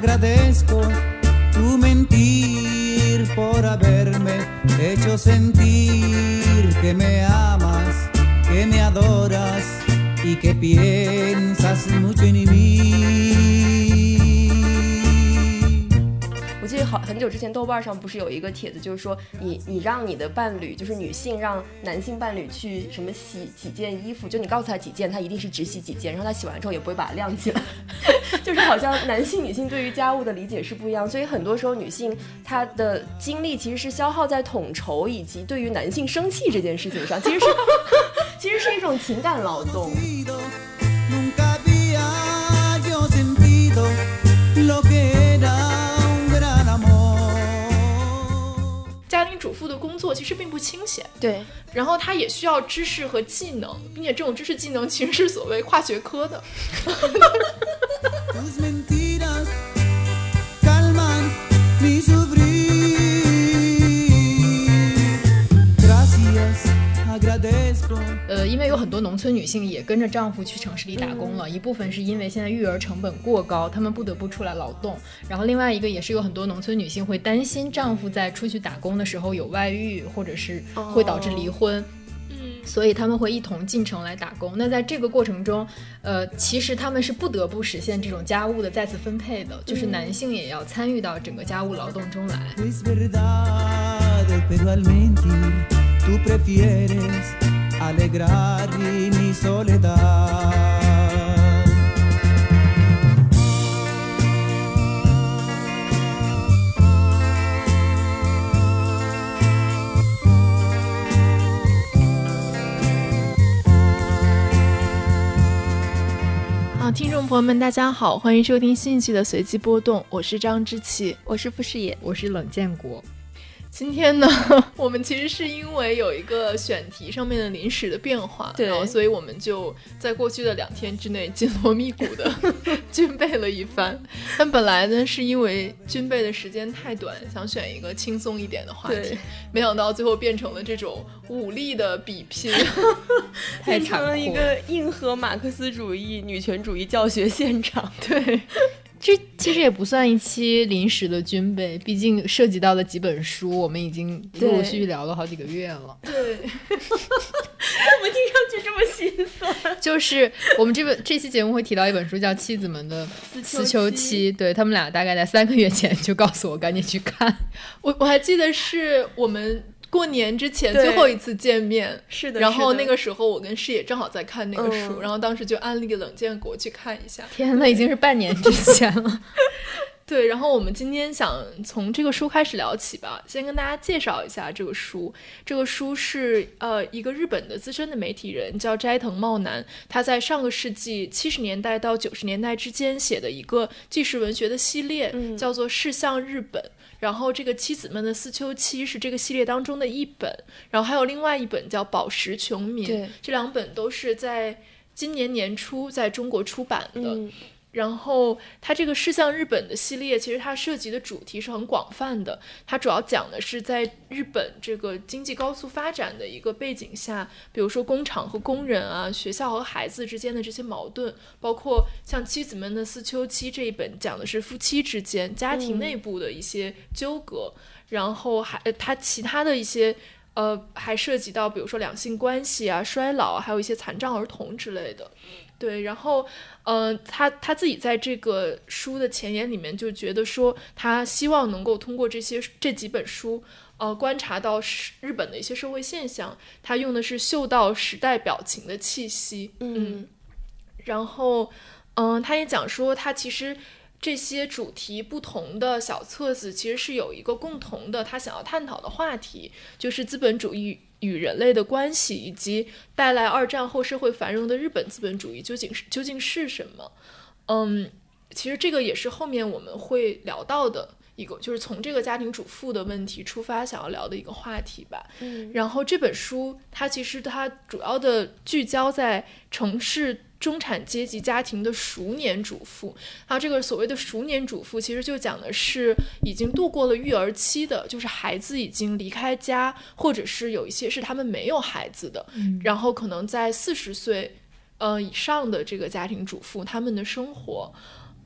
agradezco tu mentir por haberme hecho sentir que me amas, que me adoras y que piensas mucho en mí. 我记得好很久之前，豆瓣上不是有一个帖子，就是说你你让你的伴侣，就是女性让男性伴侣去什么洗几件衣服，就你告诉他几件，他一定是只洗几件，然后他洗完之后也不会把它晾起来，就是好像男性女性对于家务的理解是不一样，所以很多时候女性她的精力其实是消耗在统筹以及对于男性生气这件事情上，其实是 其实是一种情感劳动。家庭主妇的工作其实并不清闲，对，然后她也需要知识和技能，并且这种知识技能其实是所谓跨学科的。呃，因为有很多农村女性也跟着丈夫去城市里打工了，一部分是因为现在育儿成本过高，她们不得不出来劳动，然后另外一个也是有很多农村女性会担心丈夫在出去打工的时候有外遇，或者是会导致离婚。嗯，所以他们会一同进城来打工。那在这个过程中，呃，其实他们是不得不实现这种家务的再次分配的，就是男性也要参与到整个家务劳动中来。tú prefiere alegrar mi soledad. 听众朋友们，大家好，欢迎收听信息的随机波动，我是张之奇，我是傅世野，我是冷建国。今天呢，我们其实是因为有一个选题上面的临时的变化，对然后所以我们就在过去的两天之内紧锣密鼓的 军备了一番。但本来呢，是因为军备的时间太短，想选一个轻松一点的话题，没想到最后变成了这种武力的比拼。太 变成了一。个硬核马克思主义、女权主义教学现场。对，这其实也不算一期临时的军备，毕竟涉及到的几本书，我们已经陆陆续续聊了好几个月了。对，怎么听上去这么心酸？就是我们这本这期节目会提到一本书，叫《妻子们的思秋期》，对他们俩大概在三个月前就告诉我赶紧去看。我我还记得是我们过年之前最后一次见面，是的，然后那个时候我跟师野正好在看那个书，嗯然后当时就安利冷建国去看一下。天呐，已经是半年之前了。对，然后我们今天想从这个书开始聊起吧，先跟大家介绍一下这个书。这个书是呃一个日本的资深的媒体人叫斋藤茂男，他在上个世纪七十年代到九十年代之间写的一个纪实文学的系列，嗯叫做《世向日本》。然后这个妻子们的思秋期是这个系列当中的一本，然后还有另外一本叫《宝石穷民》，这两本都是在今年年初在中国出版的。嗯然后它这个世向日本的系列，其实它涉及的主题是很广泛的。它主要讲的是在日本这个经济高速发展的一个背景下，比如说工厂和工人啊，学校和孩子之间的这些矛盾，包括像妻子们的四秋期这一本讲的是夫妻之间、家庭内部的一些纠葛，然后还呃它其他的一些。呃，还涉及到比如说两性关系啊、衰老啊，还有一些残障儿童之类的。对，然后，呃，他他自己在这个书的前言里面就觉得说，他希望能够通过这些这几本书，呃，观察到是日本的一些社会现象。他用的是嗅到时代表情的气息，嗯然后，嗯、他也讲说，他其实这些主题不同的小册子，其实是有一个共同的他想要探讨的话题，就是资本主义与人类的关系，以及带来二战后社会繁荣的日本资本主义究竟是究竟是什么？嗯，其实这个也是后面我们会聊到的。一个就是从这个家庭主妇的问题出发，想要聊的一个话题吧。嗯然后这本书它其实它主要的聚焦在城市中产阶级家庭的熟年主妇。啊这个所谓的熟年主妇，其实就讲的是已经度过了育儿期的，就是孩子已经离开家，或者是有一些是他们没有孩子的，然后可能在四十岁呃以上的这个家庭主妇他们的生活，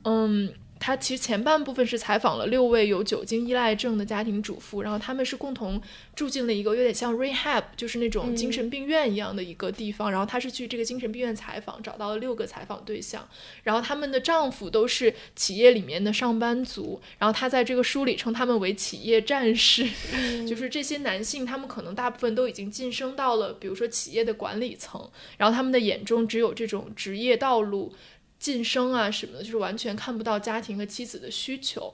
嗯。他其实前半部分是采访了六位有酒精依赖症的家庭主妇，然后他们是共同住进了一个有点像 rehab，就是那种精神病院一样的一个地方。然后他是去这个精神病院采访，找到了六个采访对象，然后他们的丈夫都是企业里面的上班族。然后他在这个书里称他们为企业战士，就是这些男性，他们可能大部分都已经晋升到了，比如说企业的管理层，然后他们的眼中只有这种职业道路。晋升啊什么的，就是完全看不到家庭和妻子的需求，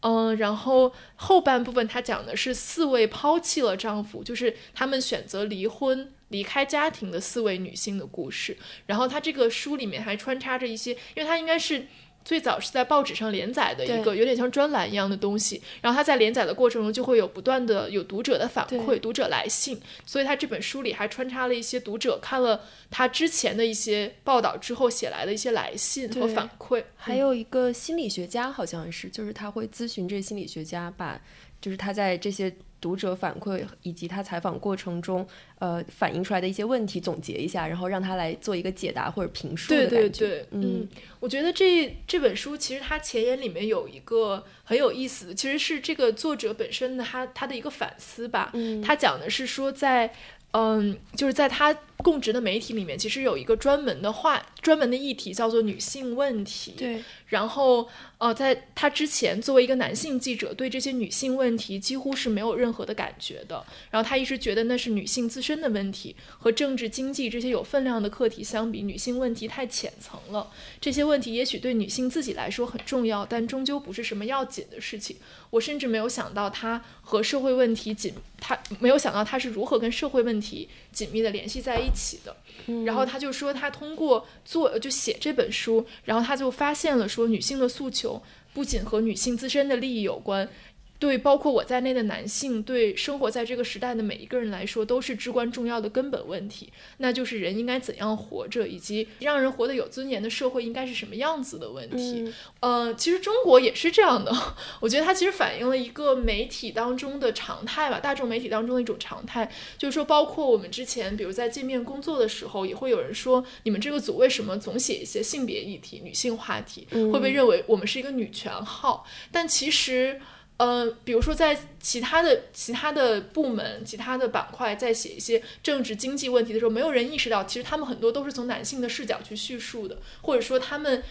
嗯，然后后半部分他讲的是四位抛弃了丈夫，就是他们选择离婚离开家庭的四位女性的故事。然后他这个书里面还穿插着一些，因为他应该是。最早是在报纸上连载的一个有点像专栏一样的东西，然后他在连载的过程中就会有不断的有读者的反馈、读者来信，所以他这本书里还穿插了一些读者看了他之前的一些报道之后写来的一些来信和反馈。还有一个心理学家好像是，就是他会咨询这心理学家，把就是他在这些。读者反馈以及他采访过程中，呃，反映出来的一些问题总结一下，然后让他来做一个解答或者评述的。对对对，嗯，我觉得这这本书其实它前言里面有一个很有意思的，其实是这个作者本身的他他的一个反思吧。嗯，他讲的是说在。嗯，就是在他供职的媒体里面，其实有一个专门的话，专门的议题叫做女性问题。对。然后，呃，在他之前，作为一个男性记者，对这些女性问题几乎是没有任何的感觉的。然后他一直觉得那是女性自身的问题，和政治、经济这些有分量的课题相比，女性问题太浅层了。这些问题也许对女性自己来说很重要，但终究不是什么要紧的事情。我甚至没有想到他和社会问题紧，他没有想到他是如何跟社会问题紧密的联系在一起的。然后他就说，他通过做就写这本书，然后他就发现了说，女性的诉求不仅和女性自身的利益有关。对包括我在内的男性，对生活在这个时代的每一个人来说，都是至关重要的根本问题，那就是人应该怎样活着，以及让人活得有尊严的社会应该是什么样子的问题。呃，其实中国也是这样的，我觉得它其实反映了一个媒体当中的常态吧，大众媒体当中的一种常态，就是说，包括我们之前，比如在界面工作的时候，也会有人说，你们这个组为什么总写一些性别议题、女性话题，会被认为我们是一个女权号？但其实。呃，比如说在其他的其他的部门、其他的板块，在写一些政治经济问题的时候，没有人意识到，其实他们很多都是从男性的视角去叙述的，或者说他们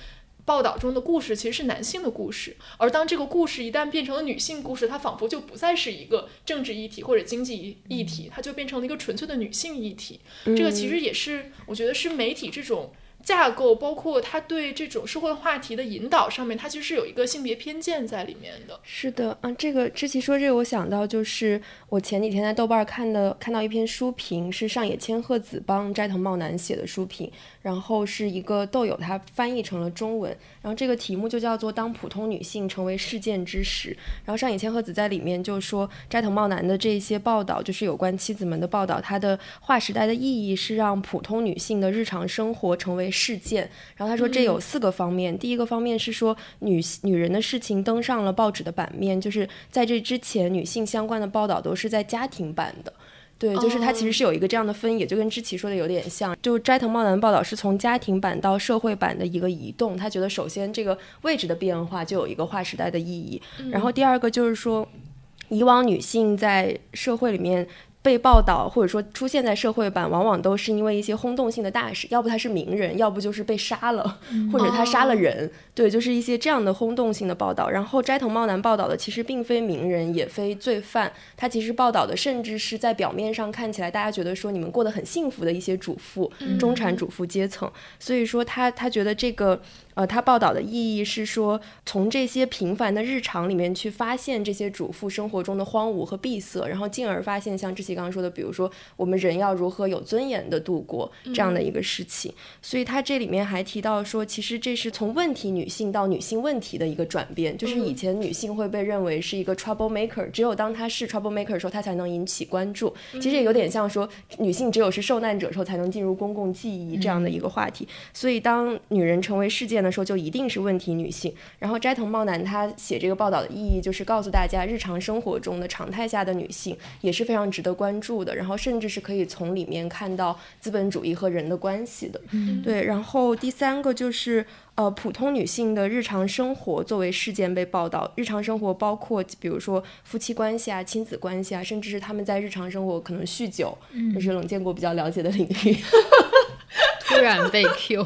报道中的故事其实是男性的故事。而当这个故事一旦变成了女性故事，它仿佛就不再是一个政治议题或者经济议题，它就变成了一个纯粹的女性议题。这个其实也是我觉得是媒体这种。架构包括他对这种社会话题的引导上面，他其实是有一个性别偏见在里面的。是的，嗯，这个知琪说这个，我想到就是我前几天在豆瓣看的，看到一篇书评，是上野千鹤子帮斋藤茂男写的书评。然后是一个豆友，他翻译成了中文，然后这个题目就叫做“当普通女性成为事件之时”。然后上野千鹤子在里面就说，斋藤茂男的这些报道，就是有关妻子们的报道，它的划时代的意义是让普通女性的日常生活成为事件。然后他说这有四个方面，第一个方面是说女女人的事情登上了报纸的版面，就是在这之前女性相关的报道都是在家庭版的。对，就是它其实是有一个这样的分，也就跟知琪说的有点像。就斋藤茂男的报道是从家庭版到社会版的一个移动，他觉得首先这个位置的变化就有一个划时代的意义，然后第二个就是说，以往女性在社会里面。被报道或者说出现在社会版，往往都是因为一些轰动性的大事，要不他是名人，要不就是被杀了，或者他杀了人，对，就是一些这样的轰动性的报道。然后斋藤茂男报道的其实并非名人，也非罪犯，他其实报道的甚至是在表面上看起来大家觉得说你们过得很幸福的一些主妇、中产主妇阶层。所以说他他觉得这个。呃，他报道的意义是说，从这些平凡的日常里面去发现这些主妇生活中的荒芜和闭塞，然后进而发现像志奇刚刚说的，比如说我们人要如何有尊严的度过这样的一个事情。所以他这里面还提到说，其实这是从问题女性到女性问题的一个转变，就是以前女性会被认为是一个 trouble maker，只有当她是 trouble maker 的时候，她才能引起关注。其实也有点像说，女性只有是受难者时候才能进入公共记忆这样的一个话题。所以当女人成为事件的。的时候就一定是问题女性。然后斋藤茂男他写这个报道的意义就是告诉大家，日常生活中的常态下的女性也是非常值得关注的，然后甚至是可以从里面看到资本主义和人的关系的。对，然后第三个就是呃，普通女性的日常生活作为事件被报道，日常生活包括比如说夫妻关系啊、亲子关系啊，甚至是他们在日常生活可能酗酒，这是冷建国比较了解的领域。突然被 Q，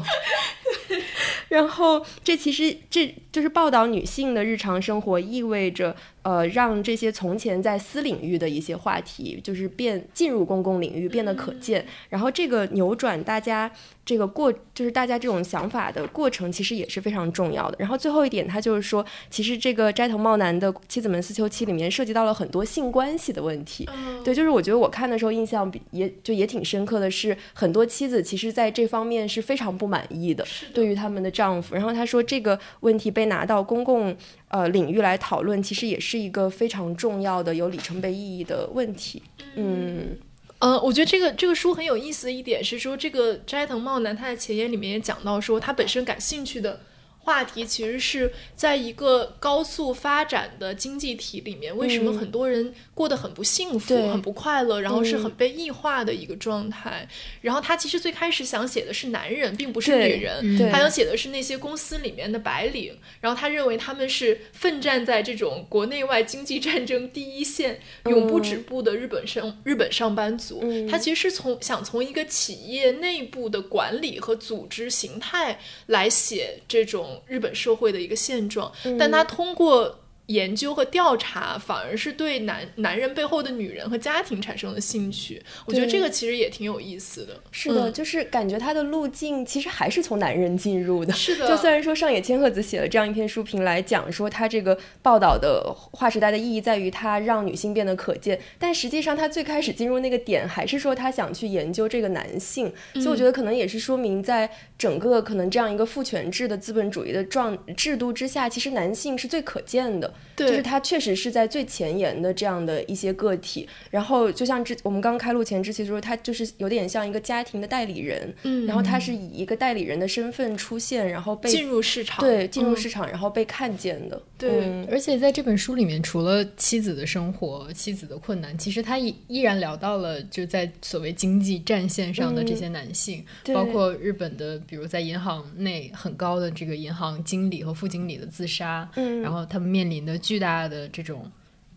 然后这其实这就是报道女性的日常生活，意味着呃让这些从前在私领域的一些话题，就是变进入公共领域，变得可见。然后这个扭转大家这个过，就是大家这种想法的过程，其实也是非常重要的。然后最后一点，他就是说，其实这个斋藤茂男的《妻子们思秋期》里面涉及到了很多性关系的问题。对，就是我觉得我看的时候印象比也就也挺深刻的是，很多妻子其实在这方面是非常不满意的，对于他们的丈夫。然后他说这个问题被拿到公共呃领域来讨论，其实也是一个非常重要的有里程碑意义的问题。嗯。呃，我觉得这个这个书很有意思的一点是说，这个斋藤茂男他在前言里面也讲到说，他本身感兴趣的话题其实是在一个高速发展的经济体里面，为什么很多人过得很不幸福、对很不快乐，然后是很被异化的一个状态。然后他其实最开始想写的是男人，并不是女人，对他想写的是那些公司里面的白领。然后他认为他们是奋战在这种国内外经济战争第一线、永不止步的日本上日本上班族。嗯他其实是从想从一个企业内部的管理和组织形态来写这种日本社会的一个现状，但他通过。研究和调查反而是对男男人背后的女人和家庭产生了兴趣，我觉得这个其实也挺有意思的。是的，嗯就是感觉他的路径其实还是从男人进入的。是的就虽然说上野千鹤子写了这样一篇书评来讲说他这个报道的划时代的意义在于他让女性变得可见，但实际上他最开始进入那个点还是说他想去研究这个男性，所以我觉得可能也是说明在整个可能这样一个父权制的资本主义的状制度之下，其实男性是最可见的。对就是他确实是在最前沿的这样的一些个体，然后就像之我们刚开录前之前说，他就是有点像一个家庭的代理人，嗯然后他是以一个代理人的身份出现，然后被进入市场，对进入嗯。市场，然后被看见的，对嗯而且在这本书里面，除了妻子的生活、妻子的困难，其实他依依然聊到了就在所谓经济战线上的这些男性，对。包括日本的，比如在银行内很高的这个银行经理和副经理的自杀，嗯。然后他们面临的巨大的这种。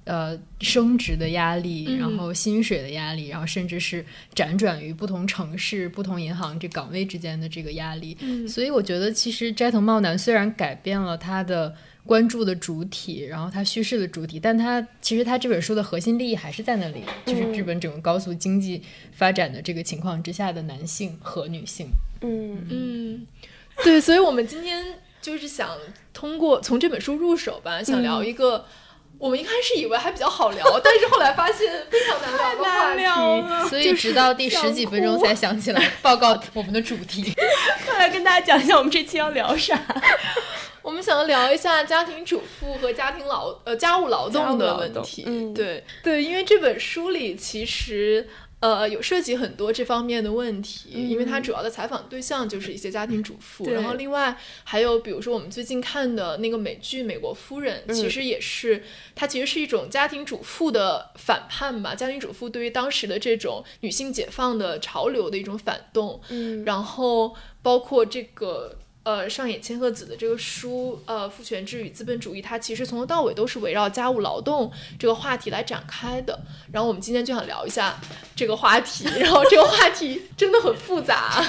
呃，升职的压力，嗯然后薪水的压力，然后甚至是辗转于不同城市、不同银行这岗位之间的这个压力。嗯所以我觉得，其实斋藤茂男虽然改变了他的关注的主体，然后他叙事的主体，但他其实他这本书的核心利益还是在那里，就是日本整个高速经济发展的这个情况之下的男性和女性。嗯嗯，对，所以我们今天就是想通过从这本书入手吧，想聊一个。我们一开始以为还比较好聊，但是后来发现非常难聊的话题。所以直到第十几分钟才想起来 报告我们的主题。快来跟大家讲一下我们这期要聊啥。我们想要聊一下家庭主妇和家庭劳呃家务劳动的问题。对对，因为这本书里其实。呃，有涉及很多这方面的问题，因为它主要的采访对象就是一些家庭主妇，然后另外还有比如说我们最近看的那个美剧《美国夫人》，其实也是它其实是一种家庭主妇的反叛吧，家庭主妇对于当时的这种女性解放的潮流的一种反动，嗯。然后包括这个呃上野千鹤子的这个书呃《父权制与资本主义》，它其实从头到尾都是围绕家务劳动这个话题来展开的。然后我们今天就想聊一下这个话题，然后这个话题真的很复杂。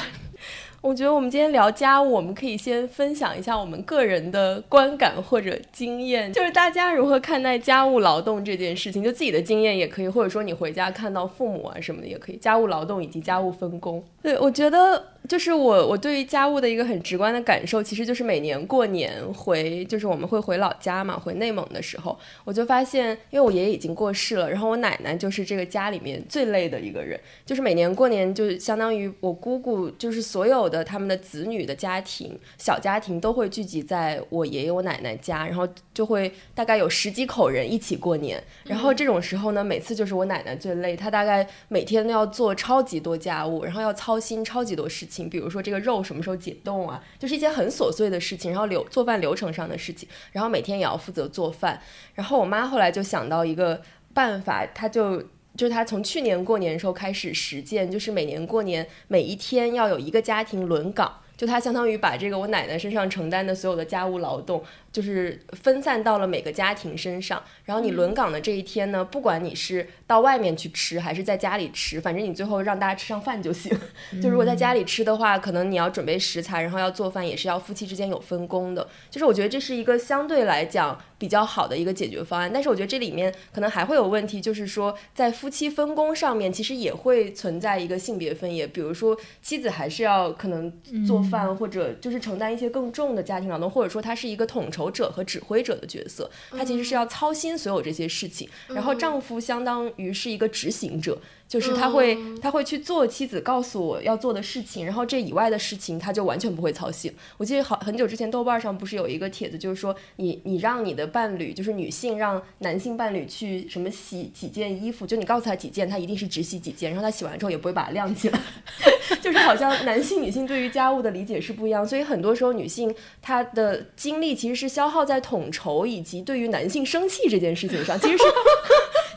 我觉得我们今天聊家务，我们可以先分享一下我们个人的观感或者经验，就是大家如何看待家务劳动这件事情，就自己的经验也可以，或者说你回家看到父母啊什么的也可以，家务劳动以及家务分工。对，我觉得就是我我对于家务的一个很直观的感受，其实就是每年过年回，就是我们会回老家嘛，回内蒙的时候，我就发现，因为我爷爷已经过世了，然后我奶奶就是这个家里面最累的一个人，就是每年过年就相当于我姑姑就是所有有的他们的子女的家庭、小家庭都会聚集在我爷爷我奶奶家，然后就会大概有十几口人一起过年。然后这种时候呢，每次就是我奶奶最累，她大概每天都要做超级多家务，然后要操心超级多事情，比如说这个肉什么时候解冻啊，就是一些很琐碎的事情，然后流做饭流程上的事情，然后每天也要负责做饭。然后我妈后来就想到一个办法，她就。就是她从去年过年的时候开始实践，就是每年过年每一天要有一个家庭轮岗，就他相当于把这个我奶奶身上承担的所有的家务劳动。就是分散到了每个家庭身上，然后你轮岗的这一天呢，不管你是到外面去吃还是在家里吃，反正你最后让大家吃上饭就行。就如果在家里吃的话，可能你要准备食材，然后要做饭，也是要夫妻之间有分工的。就是我觉得这是一个相对来讲比较好的一个解决方案，但是我觉得这里面可能还会有问题，就是说在夫妻分工上面，其实也会存在一个性别分野，比如说妻子还是要可能做饭，或者就是承担一些更重的家庭劳动，或者说他是一个统筹。者和指挥者的角色，她其实是要操心所有这些事情，然后丈夫相当于是一个执行者。就是他会，他会去做妻子告诉我要做的事情，然后这以外的事情他就完全不会操心。我记得好很久之前豆瓣上不是有一个帖子，就是说你你让你的伴侣，就是女性让男性伴侣去什么洗几件衣服，就你告诉他几件，他一定是只洗几件，然后他洗完之后也不会把它晾起来。就是好像男性女性对于家务的理解是不一样，所以很多时候女性她的精力其实是消耗在统筹以及对于男性生气这件事情上，其实是。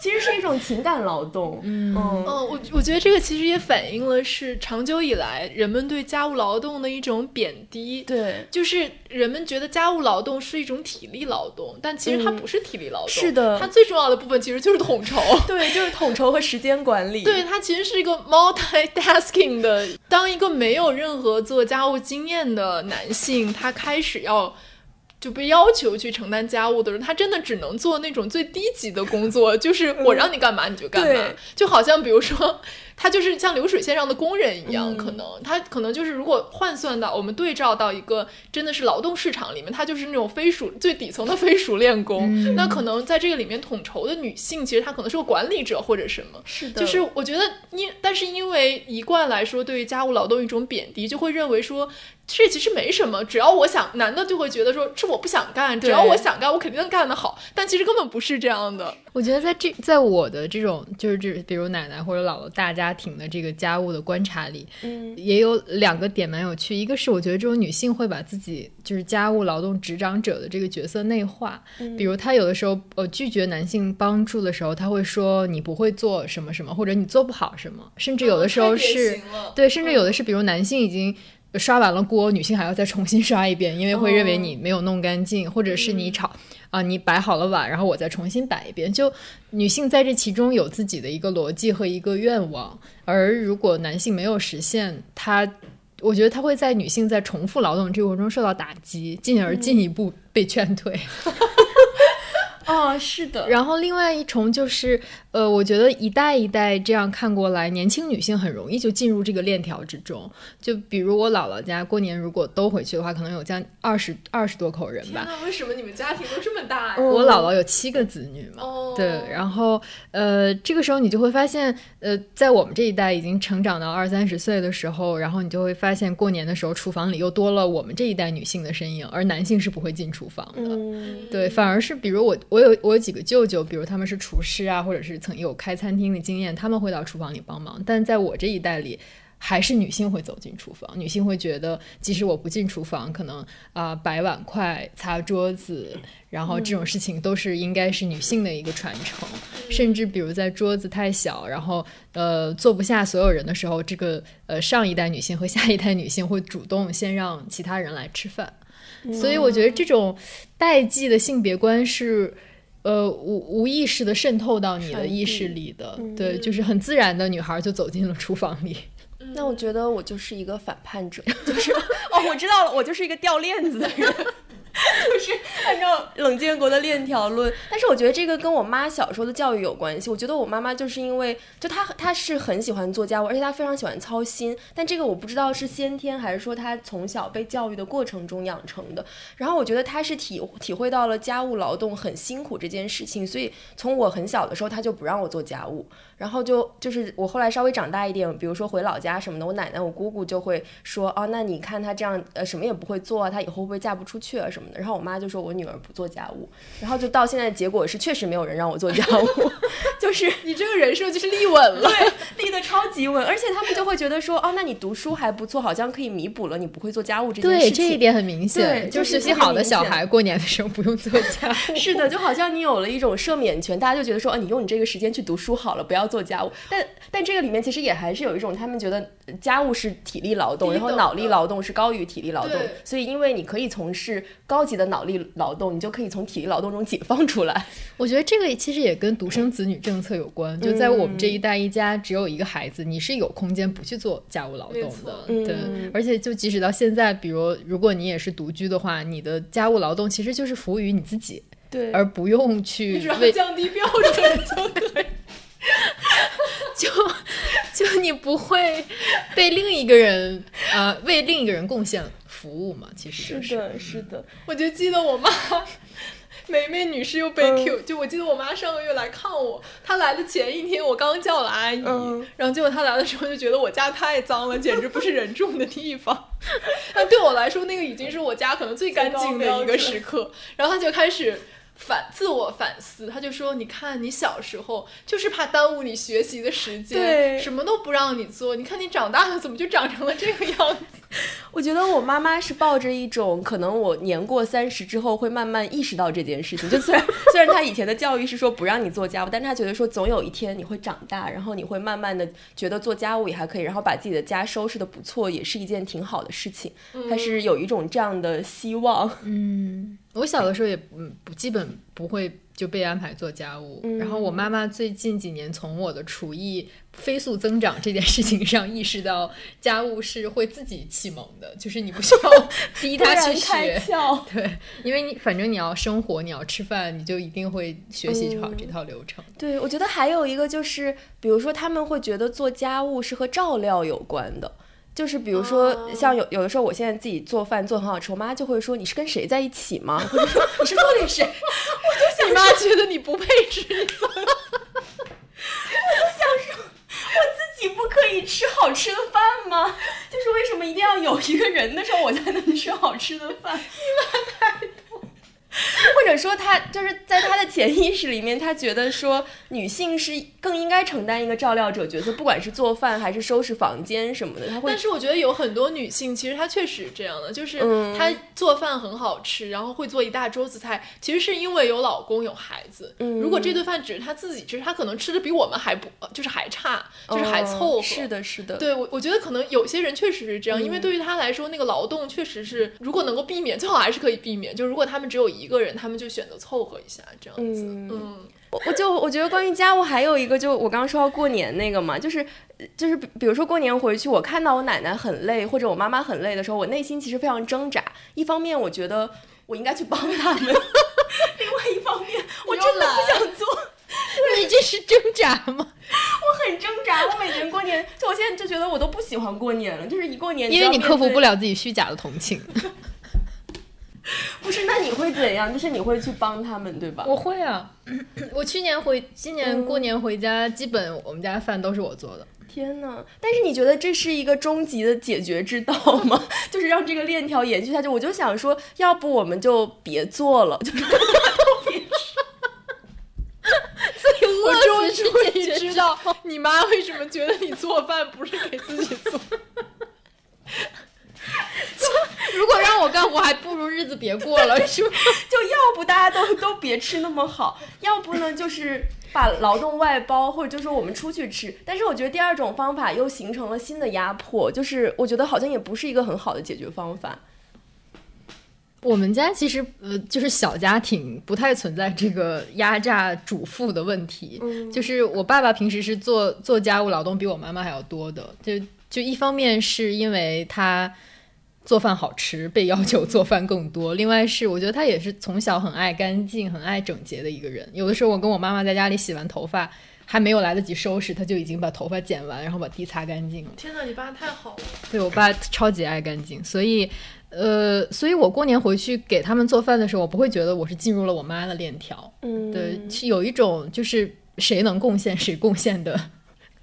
其实是一种情感劳动，嗯嗯，我我觉得这个其实也反映了是长久以来人们对家务劳动的一种贬低，对，就是人们觉得家务劳动是一种体力劳动，但其实它不是体力劳动，是的，它最重要的部分其实就是统筹，对，就是统筹和时间管理，对，它其实是一个 multitasking 的。当一个没有任何做家务经验的男性，他开始要。就被要求去承担家务的人，他真的只能做那种最低级的工作，就是我让你干嘛你就干嘛，就好像比如说。他就是像流水线上的工人一样，可能他可能就是如果换算到我们对照到一个真的是劳动市场里面，他就是那种非熟最底层的非熟练工。那可能在这个里面统筹的女性，其实她可能是个管理者或者什么。是的，就是我觉得因但是因为一贯来说对于家务劳动一种贬低，就会认为说这其实没什么，只要我想，男的就会觉得说是我不想干，只要我想干，我肯定能干得好。但其实根本不是这样的。我觉得在这在我的这种就是这比如奶奶或者姥姥大家。庭的这个家务的观察里，嗯，也有两个点蛮有趣。一个是我觉得这种女性会把自己就是家务劳动执掌者的这个角色内化，比如她有的时候呃拒绝男性帮助的时候，她会说你不会做什么什么，或者你做不好什么，甚至有的时候是对，甚至有的是比如男性已经刷完了锅，女性还要再重新刷一遍，因为会认为你没有弄干净，或者是你炒。啊，你摆好了碗，然后我再重新摆一遍。就女性在这其中有自己的一个逻辑和一个愿望，而如果男性没有实现，他，我觉得他会在女性在重复劳动这个过程中受到打击，进而进一步被劝退。哦，是的。然后另外一重就是，呃，我觉得一代一代这样看过来，年轻女性很容易就进入这个链条之中。就比如我姥姥家过年，如果都回去的话，可能有将二十二十多口人吧。那为什么你们家庭都这么大呀？我姥姥有七个子女嘛。哦。对，然后呃，这个时候你就会发现，呃，在我们这一代已经成长到二三十岁的时候，然后你就会发现过年的时候，厨房里又多了我们这一代女性的身影，而男性是不会进厨房的。嗯。对，反而是比如我。我有我有几个舅舅，比如他们是厨师啊，或者是曾有开餐厅的经验，他们会到厨房里帮忙。但在我这一代里，还是女性会走进厨房。女性会觉得，即使我不进厨房，可能啊摆碗筷、擦桌子，然后这种事情都是应该是女性的一个传承。甚至比如在桌子太小，然后呃坐不下所有人的时候，这个呃上一代女性和下一代女性会主动先让其他人来吃饭。所以我觉得这种代际的性别观是，呃无无意识的渗透到你的意识里的，对，就是很自然的，女孩就走进了厨房里。那我觉得我就是一个反叛者，就是哦，我知道了，我就是一个掉链子的人。就是按照冷建国的链条论，但是我觉得这个跟我妈小时候的教育有关系。我觉得我妈妈就是因为，就她她是很喜欢做家务，而且她非常喜欢操心。但这个我不知道是先天还是说她从小被教育的过程中养成的。然后我觉得她是体体会到了家务劳动很辛苦这件事情，所以从我很小的时候，她就不让我做家务。然后就就是我后来稍微长大一点，比如说回老家什么的，我奶奶、我姑姑就会说，哦，那你看她这样，呃，什么也不会做啊，她以后会不会嫁不出去啊什么的。然后我妈就说我女儿不做家务，然后就到现在结果是确实没有人让我做家务，就是你这个人设就是立稳了，对，立的超级稳，而且他们就会觉得说，哦，那你读书还不错，好像可以弥补了你不会做家务这件事情。对，这一点很明显，对就就是学习好的小孩过年的时候不用做家务。是的，就好像你有了一种赦免权，大家就觉得说，啊，你用你这个时间去读书好了，不要做家务。但但这个里面其实也还是有一种，他们觉得呃家务是体力劳动，然后脑力劳动是高于体力劳动，所以因为你可以从事高级的脑力劳动，你就可以从体力劳动中解放出来。我觉得这个其实也跟独生子女政策有关。就在我们这一代，一家只有一个孩子，你是有空间不去做家务劳动的。对，嗯而且就即使到现在，比如如果你也是独居的话，你的家务劳动其实就是服务于你自己，对而不用去降低标准就可以。就就你不会被另一个人呃为另一个人贡献服务嘛？其实就是的，是的，我就记得我妈 梅梅女士又被 Q，、就我记得我妈上个月来看我，她来的前一天我刚叫了阿姨，嗯然后结果她来的时候就觉得我家太脏了，简直不是人住的地方。但对我来说，那个已经是我家可能最干净的一个时刻。然后她就开始。反自我反思，他就说：“你看，你小时候就是怕耽误你学习的时间，对什么都不让你做。你看你长大了，怎么就长成了这个样子？我觉得我妈妈是抱着一种可能我年过三十之后会慢慢意识到这件事情。就虽然虽然她以前的教育是说不让你做家务，但是她觉得说总有一天你会长大，然后你会慢慢的觉得做家务也还可以，然后把自己的家收拾的不错，也是一件挺好的事情。她是有一种这样的希望。我小的时候也嗯不基本不会就被安排做家务，然后我妈妈最近几年从我的厨艺飞速增长这件事情上意识到，家务是会自己启蒙的，就是你不需要 逼她去学。窍。对，因为你反正你要生活，你要吃饭，你就一定会学习好这套流程。对，我觉得还有一个就是，比如说他们会觉得做家务是和照料有关的。就是比如说，哦像有有的时候，我现在自己做饭做很好吃，我妈就会说你是跟谁在一起吗？或者说你是做给谁？我就想你妈觉得你不配吃，我就想说，我？自己不可以吃好吃的饭吗？就是为什么一定要有一个人的时候我才能吃好吃的饭？你妈太多。或者说，他就是在他的潜意识里面，他觉得说女性是更应该承担一个照料者角色，不管是做饭还是收拾房间什么的，他会但是我觉得有很多女性，其实她确实是这样的，就是嗯她做饭很好吃，然后会做一大桌子菜，其实是因为有老公有孩子。嗯如果这顿饭只是她自己吃，她可能吃的比我们还不，就是还差，就是还凑合。嗯是。的，是的，对我，我觉得可能有些人确实是这样，因为嗯对于她来说，那个劳动确实是，如果能够避免，最好还是可以避免。就如果他们只有一个人，他们就选择凑合一下这样子。嗯嗯我我就我觉得关于家务还有一个，就我刚刚说到过年那个嘛，就是就是比比如说过年回去，我看到我奶奶很累或者我妈妈很累的时候，我内心其实非常挣扎。一方面我觉得我应该去帮他们，另外一方面 我真的不想做，你这是挣扎吗？我很挣扎。我每年过年，就我现在就觉得我都不喜欢过年了，就是一过年因为你克服不，了自己虚假的同情。不是？那你会怎样？就是你会去帮他们，对吧？我会啊，我去年回今年过年回家，基本我们家饭都是我做的。天呐！但是你觉得这是一个终极的解决之道吗？就是让这个链条延续下去。我就想说，要不我们就别做了，就是我终于是解决知道你妈为什么觉得你做饭不是给自己做。如果让我干活，还不如日子别过了，是吧？就要不大家都都别吃那么好，要不呢就是把劳动外包，或者就是我们出去吃。但是我觉得第二种方法又形成了新的压迫，就是我觉得好像也不是一个很好的解决方法。我们家其实呃，就是小家庭，不太存在这个压榨主妇的问题。嗯就是我爸爸平时是做做家务劳动比我妈妈还要多的，就就一方面是因为他做饭好吃，被要求做饭更多。另外是，我觉得他也是从小很爱干净、很爱整洁的一个人。有的时候我跟我妈妈在家里洗完头发，还没有来得及收拾，他就已经把头发剪完，然后把地擦干净了。天哪，你爸太好了！对我爸超级爱干净，所以，呃，所以我过年回去给他们做饭的时候，我不会觉得我是进入了我妈的链条。嗯，对，是有一种就是谁能贡献谁贡献的，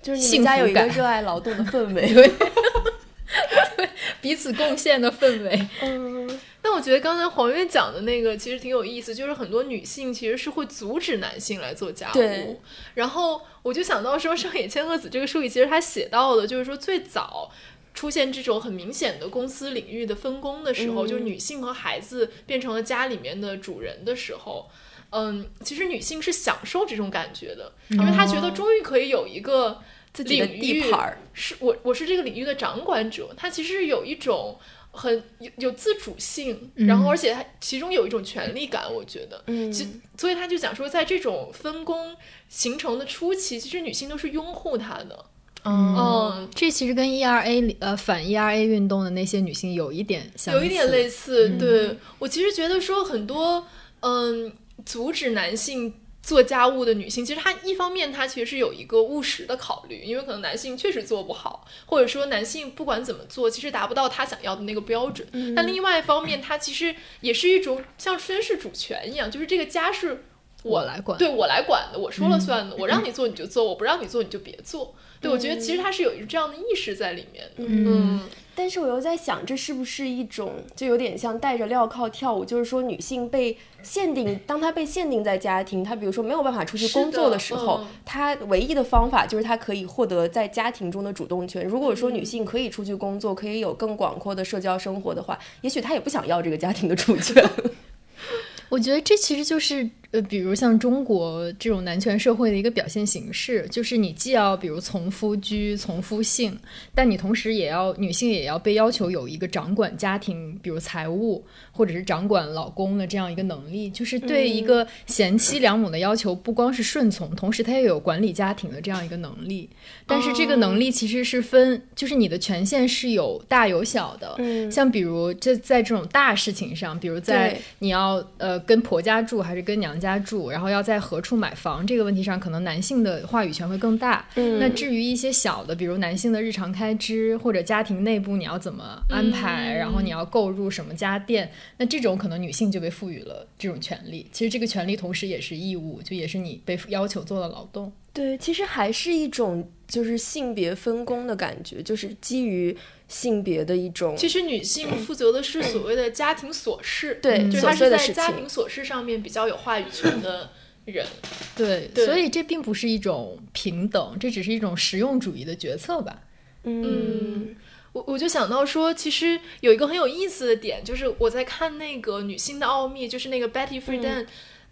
就是你们家有一个热爱劳动的氛围。对。彼此贡献的氛围。嗯，但我觉得刚才黄月讲的那个其实挺有意思，就是很多女性其实是会阻止男性来做家务。然后我就想到说，上野千鹤子这个书里其实他写到的，就是说最早出现这种很明显的公司领域的分工的时候，就是女性和孩子变成了家里面的主人的时候，嗯，其实女性是享受这种感觉的，因为她觉得终于可以有一个。自己的地盘儿是我，我是这个领域的掌管者。他其实有一种很有有自主性，然后而且他其中有一种权利感。我觉得，嗯，其所以他就讲说，在这种分工形成的初期，其实女性都是拥护他的。嗯，这其实跟 ERA 呃反 ERA 运动的那些女性有一点相有一点类似。对我其实觉得说很多嗯阻止男性。做家务的女性，其实她一方面她其实是有一个务实的考虑，因为可能男性确实做不好，或者说男性不管怎么做，其实达不到她想要的那个标准。但另外一方面，她其实也是一种像宣誓主权一样，就是这个家是我来管，对我来管的，我说了算的，我让你做你就做，我不让你做你就别做。对，我觉得其实他是有一个这样的意识在里面。嗯，但是我又在想，这是不是一种就有点像戴着镣铐跳舞？就是说，女性被限定，当她被限定在家庭，她比如说没有办法出去工作的时候，她唯一的方法就是她可以获得在家庭中的主动权。如果说女性可以出去工作，可以有更广阔的社交生活的话，也许她也不想要这个家庭的主权。我觉得这其实就是。呃，比如像中国这种男权社会的一个表现形式，就是你既要比如从夫居、从夫姓，但你同时也要女性也要被要求有一个掌管家庭，比如财务或者是掌管老公的这样一个能力。就是对一个贤妻良母的要求，不光是顺从，同时他也有管理家庭的这样一个能力。但是这个能力其实是分，就是你的权限是有大有小的。嗯，像比如这在这种大事情上，比如在你要呃跟婆家住还是跟娘。家住，然后要在何处买房这个问题上，可能男性的话语权会更大。嗯，那至于一些小的，比如男性的日常开支或者家庭内部你要怎么安排，然后你要购入什么家电，那这种可能女性就被赋予了这种权利。其实这个权利同时也是义务，就也是你被要求做的劳动。对，其实还是一种就是性别分工的感觉，就是基于。性别的一种，其实女性负责的是所谓的家庭琐事，对，就是她是在家庭琐事上面比较有话语权的人，对，所以这并不是一种平等，这只是一种实用主义的决策吧。嗯，我我就想到说，其实有一个很有意思的点，就是我在看那个《女性的奥秘》，就是那个 Betty Friedan。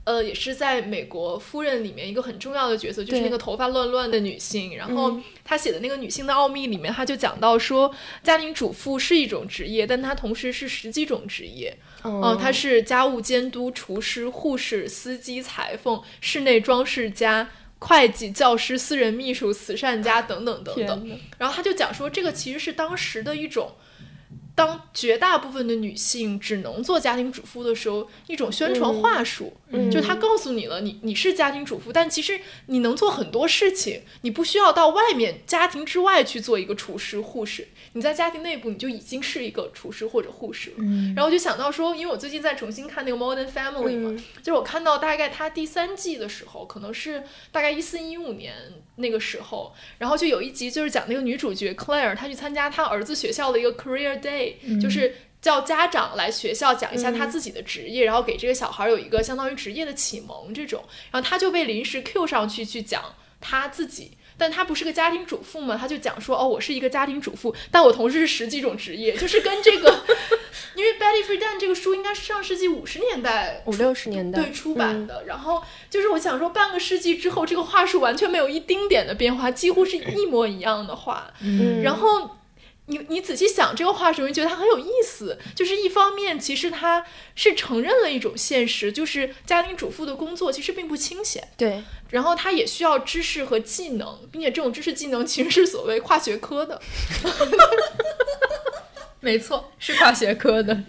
呃，也是在美国夫人里面一个很重要的角色，就是那个头发乱乱的女性。然后她写的那个《女性的奥秘》里面，她就讲到说，家庭主妇是一种职业，但她同时是十几种职业。哦，她是家务监督、厨师、护士、司机、裁缝、室内装饰家、会计、教师、私人秘书、慈善家等等等等。然后他就讲说，这个其实是当时的一种。当绝大部分的女性只能做家庭主妇的时候，一种宣传话术，就是他告诉你了，你你是家庭主妇，但其实你能做很多事情，你不需要到外面家庭之外去做一个厨师、护士，你在家庭内部你就已经是一个厨师或者护士了。然后我就想到说，因为我最近在重新看那个《Modern Family》嘛，就是我看到大概它第三季的时候，可能是大概一四一五年那个时候，然后就有一集就是讲那个女主角 Claire，她去参加她儿子学校的一个 Career Day。就是叫家长来学校讲一下她自己的职业，然后给这个小孩有一个相当于职业的启蒙这种，然后她就被临时 Q 上去去讲她自己，但他不是个家庭主妇嘛，他就讲说哦，我是一个家庭主妇，但我同时是十几种职业，就是跟这个，因为 Betty Friedan 这个书应该是上世纪五十年代五六十年代。对出版的，然后就是我想说半个世纪之后，这个话术完全没有一丁点的变化，几乎是一模一样的话，然后。你你仔细想这个话时候，你觉得它很有意思。就是一方面，其实它是承认了一种现实，就是家庭主妇的工作其实并不清闲。对。然后它也需要知识和技能，并且这种知识技能其实是所谓跨学科的。没错，是跨学科的。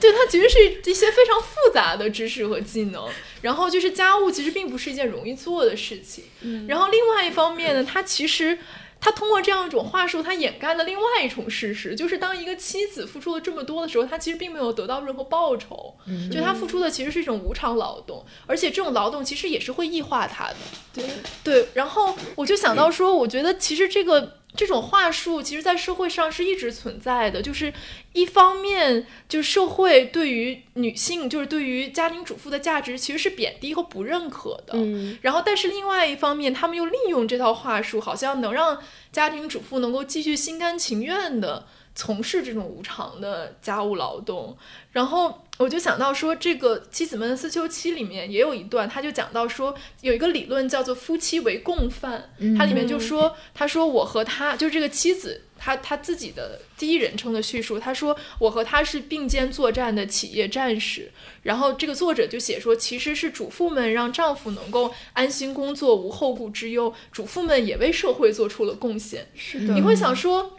对，它其实是一些非常复杂的知识和技能。然后就是家务其实并不是一件容易做的事情。嗯。然后另外一方面呢，它其实它通过这样一种话术，他掩盖了另外一种事实，就是当一个妻子付出了这么多的时候，他其实并没有得到任何报酬。嗯。就他付出的其实是一种无偿劳动，而且这种劳动其实也是会异化他的。对。对。然后我就想到说，我觉得其实这个。这种话术其实，在社会上是一直存在的。就是一方面，就是社会对于女性，就是对于家庭主妇的价值，其实是贬低和不认可的。嗯。然后，但是另外一方面，他们又利用这套话术，好像能让家庭主妇能够继续心甘情愿的从事这种无偿的家务劳动。然后。我就想到说，这个《妻子们的思秋期》里面也有一段，他就讲到说，有一个理论叫做“夫妻为共犯”，它里面就说，他说我和他，就这个妻子，他他自己的第一人称的叙述，他说我和他是并肩作战的企业战士。然后这个作者就写说，其实是主妇们让丈夫能够安心工作，无后顾之忧，主妇们也为社会做出了贡献。是的，你会想说。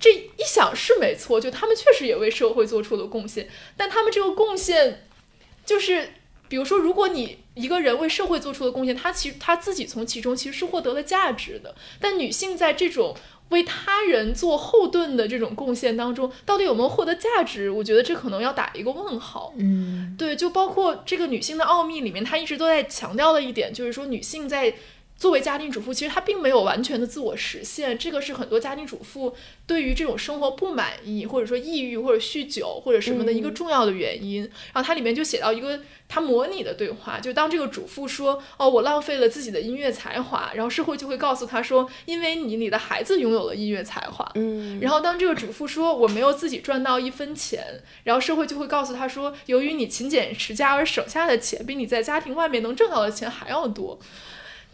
这一想是没错，就他们确实也为社会做出了贡献，但他们这个贡献，就是比如说，如果你一个人为社会做出了贡献，他其实他自己从其中其实是获得了价值的。但女性在这种为他人做后盾的这种贡献当中，到底有没有获得价值？我觉得这可能要打一个问号。嗯，对，就包括这个女性的奥秘里面，她一直都在强调的一点，就是说女性在。作为家庭主妇，其实她并没有完全的自我实现，这个是很多家庭主妇对于这种生活不满意，或者说抑郁或者酗酒或者什么的一个重要的原因。然后它里面就写到一个他模拟的对话，就当这个主妇说：“哦，我浪费了自己的音乐才华。”然后社会就会告诉他说：“因为你，你的孩子拥有了音乐才华。”嗯。然后当这个主妇说：“我没有自己赚到一分钱。”然后社会就会告诉他说：“由于你勤俭持家而省下的钱，比你在家庭外面能挣到的钱还要多。”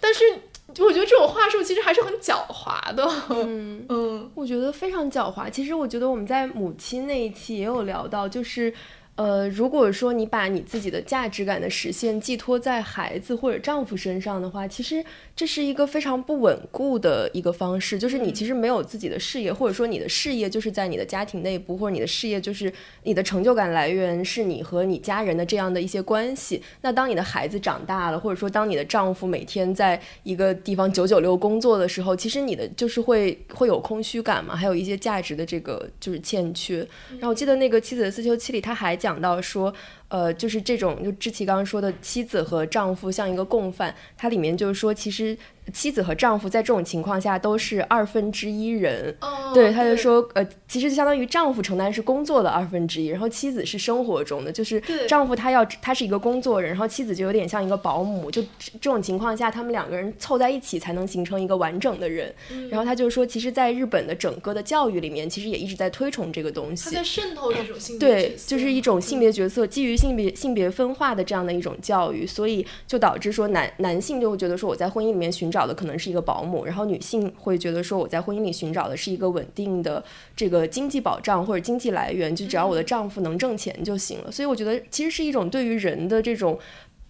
但是，就我觉得这种话术其实还是很狡猾的。嗯 嗯，我觉得非常狡猾。其实我觉得我们在母亲那一期也有聊到，就是。呃，如果说你把你自己的价值感的实现寄托在孩子或者丈夫身上的话，其实这是一个非常不稳固的一个方式。就是你其实没有自己的事业，或者说你的事业就是在你的家庭内部，或者你的事业就是你的成就感来源是你和你家人的这样的一些关系。那当你的孩子长大了，或者说当你的丈夫每天在一个地方九九六工作的时候，其实你的就是会会有空虚感嘛，还有一些价值的这个就是欠缺。然后我记得那个妻子的四秋七里，他还讲到说。呃，就是这种，就志奇刚刚说的，妻子和丈夫像一个共犯，它里面就是说，其实妻子和丈夫在这种情况下都是二分之一人。哦，对，他就说，呃，其实就相当于丈夫承担是工作的二分之一，然后妻子是生活中的，就是丈夫他要他是一个工作人，然后妻子就有点像一个保姆，就这种情况下，他们两个人凑在一起才能形成一个完整的人。然后他就说，其实，在日本的整个的教育里面，其实也一直在推崇这个东西，他在渗透这种性别对，就是一种性别角色基于。性别性别分化的这样的一种教育，所以就导致说男男性就会觉得说我在婚姻里面寻找的可能是一个保姆，然后女性会觉得说我在婚姻里寻找的是一个稳定的这个经济保障或者经济来源，就只要我的丈夫能挣钱就行了。所以我觉得其实是一种对于人的这种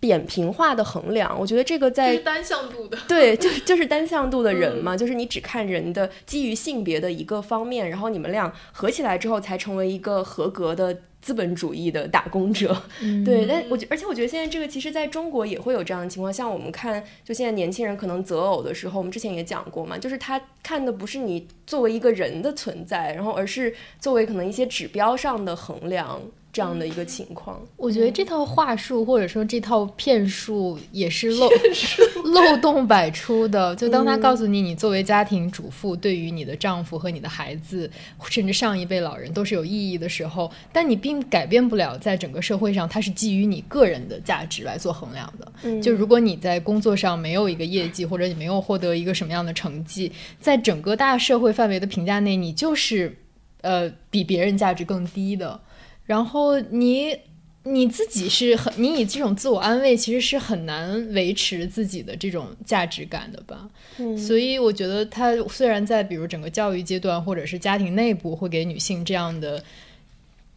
扁平化的衡量。我觉得这个在单向度的对，就 就是单向度的人嘛，就是你只看人的基于性别的一个方面，然后你们俩合起来之后才成为一个合格的。资本主义的打工者，对，但我觉，而且我觉得现在这个其实在中国也会有这样的情况。像我们看，就现在年轻人可能择偶的时候，我们之前也讲过嘛，就是他看的不是你作为一个人的存在，然后而是作为可能一些指标上的衡量。这样的一个情况，我觉得这套话术或者说这套骗术也是漏 漏洞百出的。就当他告诉你，你作为家庭主妇，对于你的丈夫和你的孩子，甚至上一辈老人都是有意义的时候，但你并改变不了，在整个社会上，它是基于你个人的价值来做衡量的。就如果你在工作上没有一个业绩，或者你没有获得一个什么样的成绩，在整个大社会范围的评价内，你就是呃比别人价值更低的。然后你你自己是很，你以这种自我安慰，其实是很难维持自己的这种价值感的吧。嗯，所以我觉得他虽然在比如整个教育阶段或者是家庭内部会给女性这样的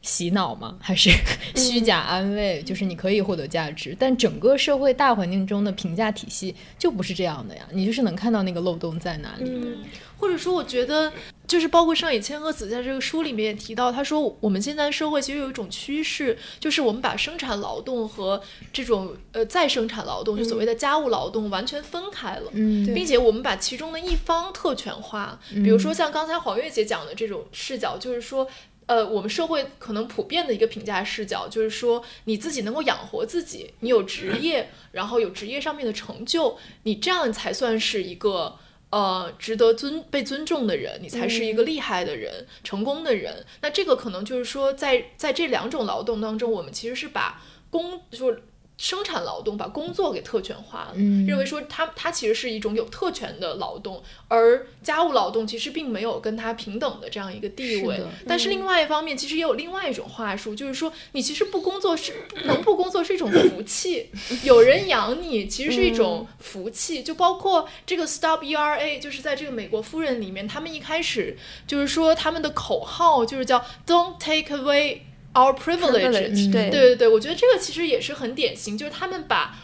洗脑吗？还是虚假安慰？就是你可以获得价值，但整个社会大环境中的评价体系就不是这样的呀。你就是能看到那个漏洞在哪里。嗯，或者说，我觉得就是包括上野千鹤子在这个书里面也提到，他说我们现在社会其实有一种趋势，就是我们把生产劳动和这种呃再生产劳动，就所谓的家务劳动完全分开了。嗯并且我们把其中的一方特权化，比如说像刚才黄月姐讲的这种视角，就是说。呃，我们社会可能普遍的一个评价视角就是说，你自己能够养活自己，你有职业，然后有职业上面的成就，你这样才算是一个呃值得尊被尊重的人，你才是一个厉害的人、成功的人。那这个可能就是说，在在这两种劳动当中，我们其实是把工就是生产劳动把工作给特权化了，嗯认为说它它其实是一种有特权的劳动，而家务劳动其实并没有跟它平等的这样一个地位。但是另外一方面，其实也有另外一种话术，就是说你其实不工作是能不工作是一种福气，有人养你其实是一种福气。就包括这个 Stop ERA，就是在这个美国夫人里面，他们一开始就是说他们的口号就是叫 Don't take away our privilege，Privilege，对对对对，我觉得这个其实也是很典型，就是他们把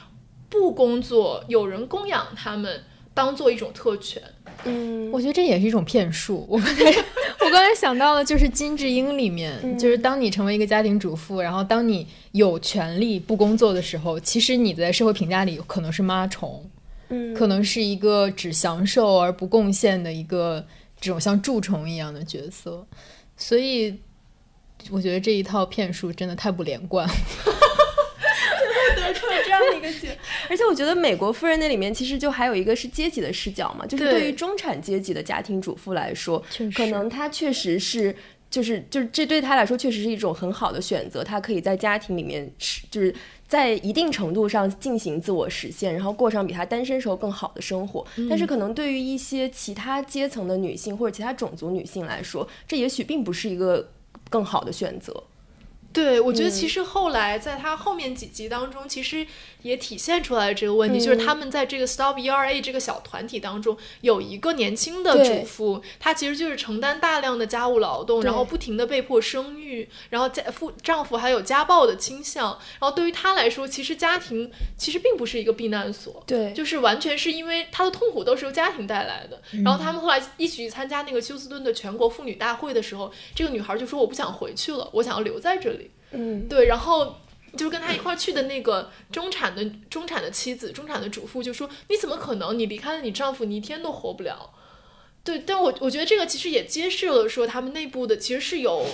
不工作、有人供养他们当做一种特权。嗯，我觉得这也是一种骗术。我刚才我刚才想到了就是金智英里面，就是当你成为一个家庭主妇，然后当你有权利不工作的时候，其实你在社会评价里可能是妈虫，嗯可能是一个只享受而不贡献的一个这种像蛀虫一样的角色。所以，我觉得这一套骗术真的太不连贯了。得出了这样的一个结，而且我觉得美国夫人那里面其实就还有一个是阶级的视角嘛，就是对对于中产阶级的家庭主妇来说，确实可能她确实是。就是就是这对她来说确实是一种很好的选择，她可以在家庭里面是就是在一定程度上进行自我实现，然后过上比她单身时候更好的生活。但是可能对于一些其他阶层的女性或者其他种族女性来说，这也许并不是一个更好的选择。对，我觉得嗯其实后来在他后面几集当中，其实也体现出来这个问题，就是他们在这个 Stop ERA 这个小团体当中，有一个年轻的主妇，她其实就是承担大量的家务劳动，然后不停的被迫生育，然后家夫丈夫还有家暴的倾向，然后对于她来说，其实家庭其实并不是一个避难所，对。就是完全是因为她的痛苦都是由家庭带来的。然后他们后来一起去参加那个休斯顿的全国妇女大会的时候，这个女孩就说：“我不想回去了，我想要留在这里。”嗯，对，然后就是跟他一块去的那个中产的中产的妻子、中产的主妇就说：“你怎么可能？你离开了你丈夫，你一天都活不了。”对，但我我觉得这个其实也揭示了说他们内部的其实是有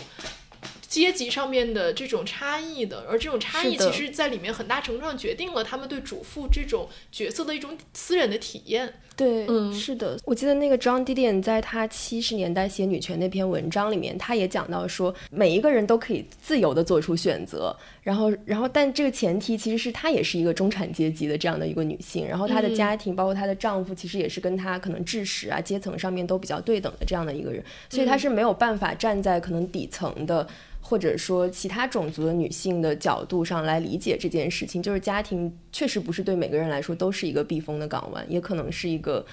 阶级上面的这种差异的，而这种差异的其实在里面很大程度上决定了他们对主妇这种角色的一种私人的体验。对，嗯是的，我记得那个 John Didion 在他七十年代写女权那篇文章里面，他也讲到说，每一个人都可以自由的做出选择，然后，然后，但这个前提其实是她也是一个中产阶级的这样的一个女性，然后她的嗯家庭，包括她的丈夫，其实也是跟她可能知识啊、阶层上面都比较对等的这样的一个人，所以她是没有办法站在可能底层的。或者说其他种族的女性的角度上来理解这件事情，就是家庭确实不是对每个人来说都是一个避风的港湾，也可能是一个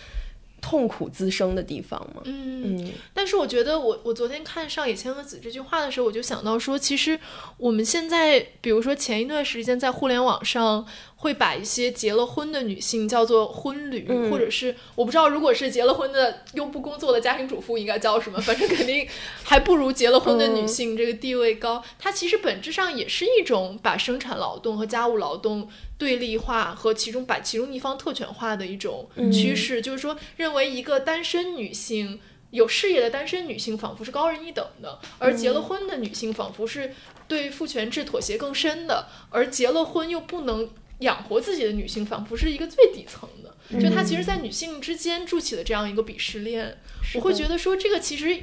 痛苦滋生的地方嘛。嗯，嗯，但是我觉得我我昨天看上野千鹤子这句话的时候，我就想到说，其实我们现在，比如说前一段时间在互联网上会把一些结了婚的女性叫做婚旅，嗯或者是我不知道如果是结了婚的又不工作的家庭主妇应该叫什么，反正肯定还不如结了婚的女性这个地位高。它其实本质上也是一种把生产劳动和家务劳动对立化和其中把其中一方特权化的一种趋势，就是说认为一个单身女性。有事业的单身女性仿佛是高人一等的，而结了婚的女性仿佛是对父权制妥协更深的，而结了婚又不能养活自己的女性仿佛是一个最底层的。就她其实，在女性之间筑起了这样一个鄙视链。我会觉得说，这个其实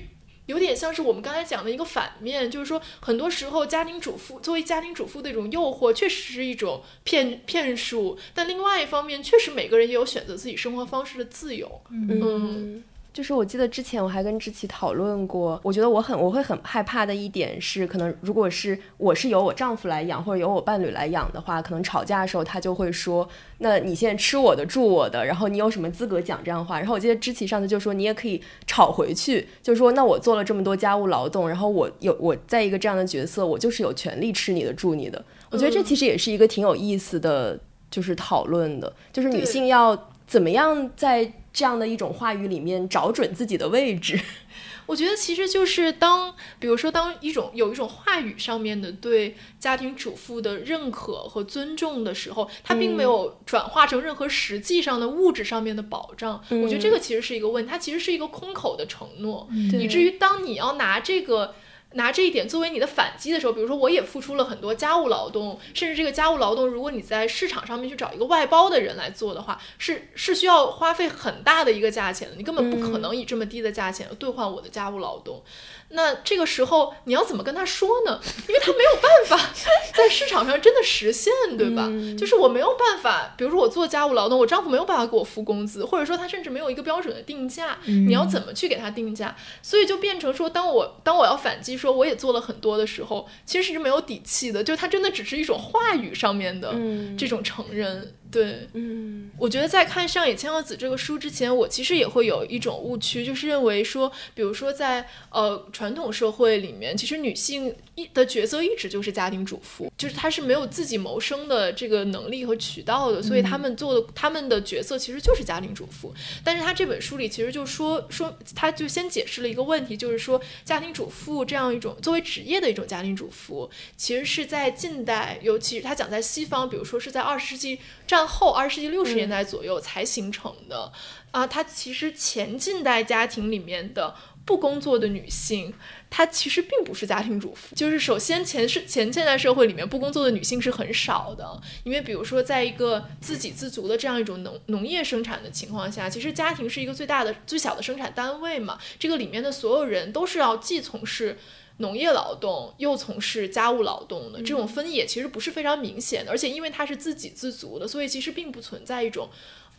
有点像是我们刚才讲的一个反面，就是说，很多时候家庭主妇作为家庭主妇的一种诱惑，确实是一种骗骗术，但另外一方面，确实每个人也有选择自己生活方式的自由。嗯，就是我记得之前我还跟志奇讨论过，我觉得我很我会很害怕的一点是，可能如果是我是由我丈夫来养或者由我伴侣来养的话，可能吵架的时候他就会说，那你现在吃我的住我的，然后你有什么资格讲这样的话？然后我记得知奇上次就说，你也可以吵回去，就是说那我做了这么多家务劳动，然后我有我在一个这样的角色，我就是有权利吃你的住你的。我觉得这其实也是一个挺有意思的，就是讨论的，就是女性要怎么样在。这样的一种话语里面找准自己的位置，我觉得其实就是当，比如说当一种有一种话语上面的对家庭主妇的认可和尊重的时候，它并没有转化成任何实际上的物质上面的保障。我觉得这个其实是一个问题，它其实是一个空口的承诺，以至于当你要拿这个。拿这一点作为你的反击的时候，比如说我也付出了很多家务劳动，甚至这个家务劳动，如果你在市场上面去找一个外包的人来做的话，是是需要花费很大的一个价钱的，你根本不可能以这么低的价钱兑换我的家务劳动。那这个时候你要怎么跟他说呢？因为他没有办法 在市场上真的实现，对吧？就是我没有办法，比如说我做家务劳动，我丈夫没有办法给我付工资，或者说他甚至没有一个标准的定价，你要怎么去给他定价？所以就变成说，当我当我要反击说我也做了很多的时候，其实是没有底气的，就他真的只是一种话语上面的这种承认。对，嗯，我觉得在看上野千鹤子这个书之前，我其实也会有一种误区，就是认为说，比如说在呃传统社会里面，其实女性一的角色一直就是家庭主妇，就是她是没有自己谋生的这个能力和渠道的，所以他们做的他们的角色其实就是家庭主妇。但是他这本书里其实就说说，他就先解释了一个问题，就是说家庭主妇这样一种作为职业的一种家庭主妇，其实是在近代，尤其是他讲在西方，比如说是在二十世纪战。后二十世纪六十年代左右才形成的啊，它其实前近代家庭里面的不工作的女性，她其实并不是家庭主妇。就是首先前是前现代社会里面不工作的女性是很少的，因为比如说在一个自给自足的这样一种农农业生产的情况下，其实家庭是一个最大的最小的生产单位嘛，这个里面的所有人都是要既从事。农业劳动又从事家务劳动的这种分野其实不是非常明显的，而且因为它是自给自足的，所以其实并不存在一种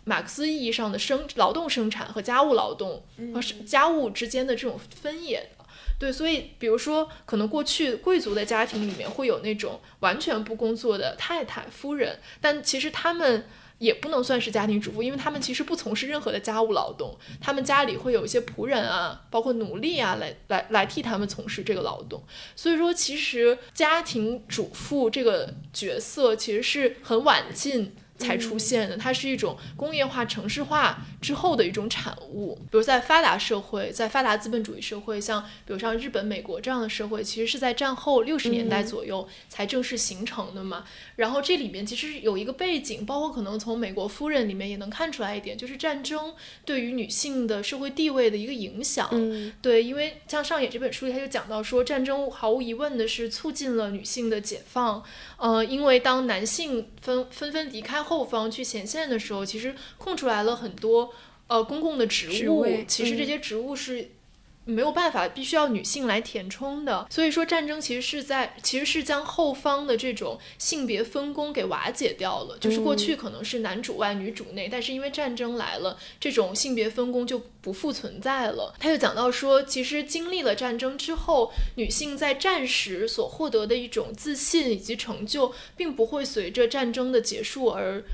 马克思意义上的生劳动生产和家务劳动和家务之间的这种分野。对，所以比如说，可能过去贵族的家庭里面会有那种完全不工作的太太夫人，但其实他们。也不能算是家庭主妇，因为他们其实不从事任何的家务劳动，他们家里会有一些仆人啊，包括奴隶啊，来来来替他们从事这个劳动。所以说，其实家庭主妇这个角色其实是很晚进。才出现的，它是一种工业化、城市化之后的一种产物。比如在发达社会，在发达资本主义社会，像比如像日本、美国这样的社会，其实是在战后六十年代左右才正式形成的嘛。然后这里面其实有一个背景，包括可能从美国夫人里面也能看出来一点，就是战争对于女性的社会地位的一个影响。对，因为像上野这本书里他就讲到说，战争毫无疑问的是促进了女性的解放。呃，因为当男性纷纷纷离开后方去前线的时候，其实空出来了很多呃公共的职务，其实这些职务是。没有办法，必须要女性来填充的。所以说，战争其实是在，其实是将后方的这种性别分工给瓦解掉了。就是过去可能是男主外女主内，但是因为战争来了，这种性别分工就不复存在了。他就讲到说，其实经历了战争之后，女性在战时所获得的一种自信以及成就，并不会随着战争的结束而。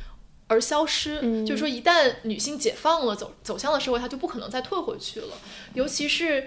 而消失，就是说，一旦女性解放了，走走向了社会，她就不可能再退回去了。尤其是，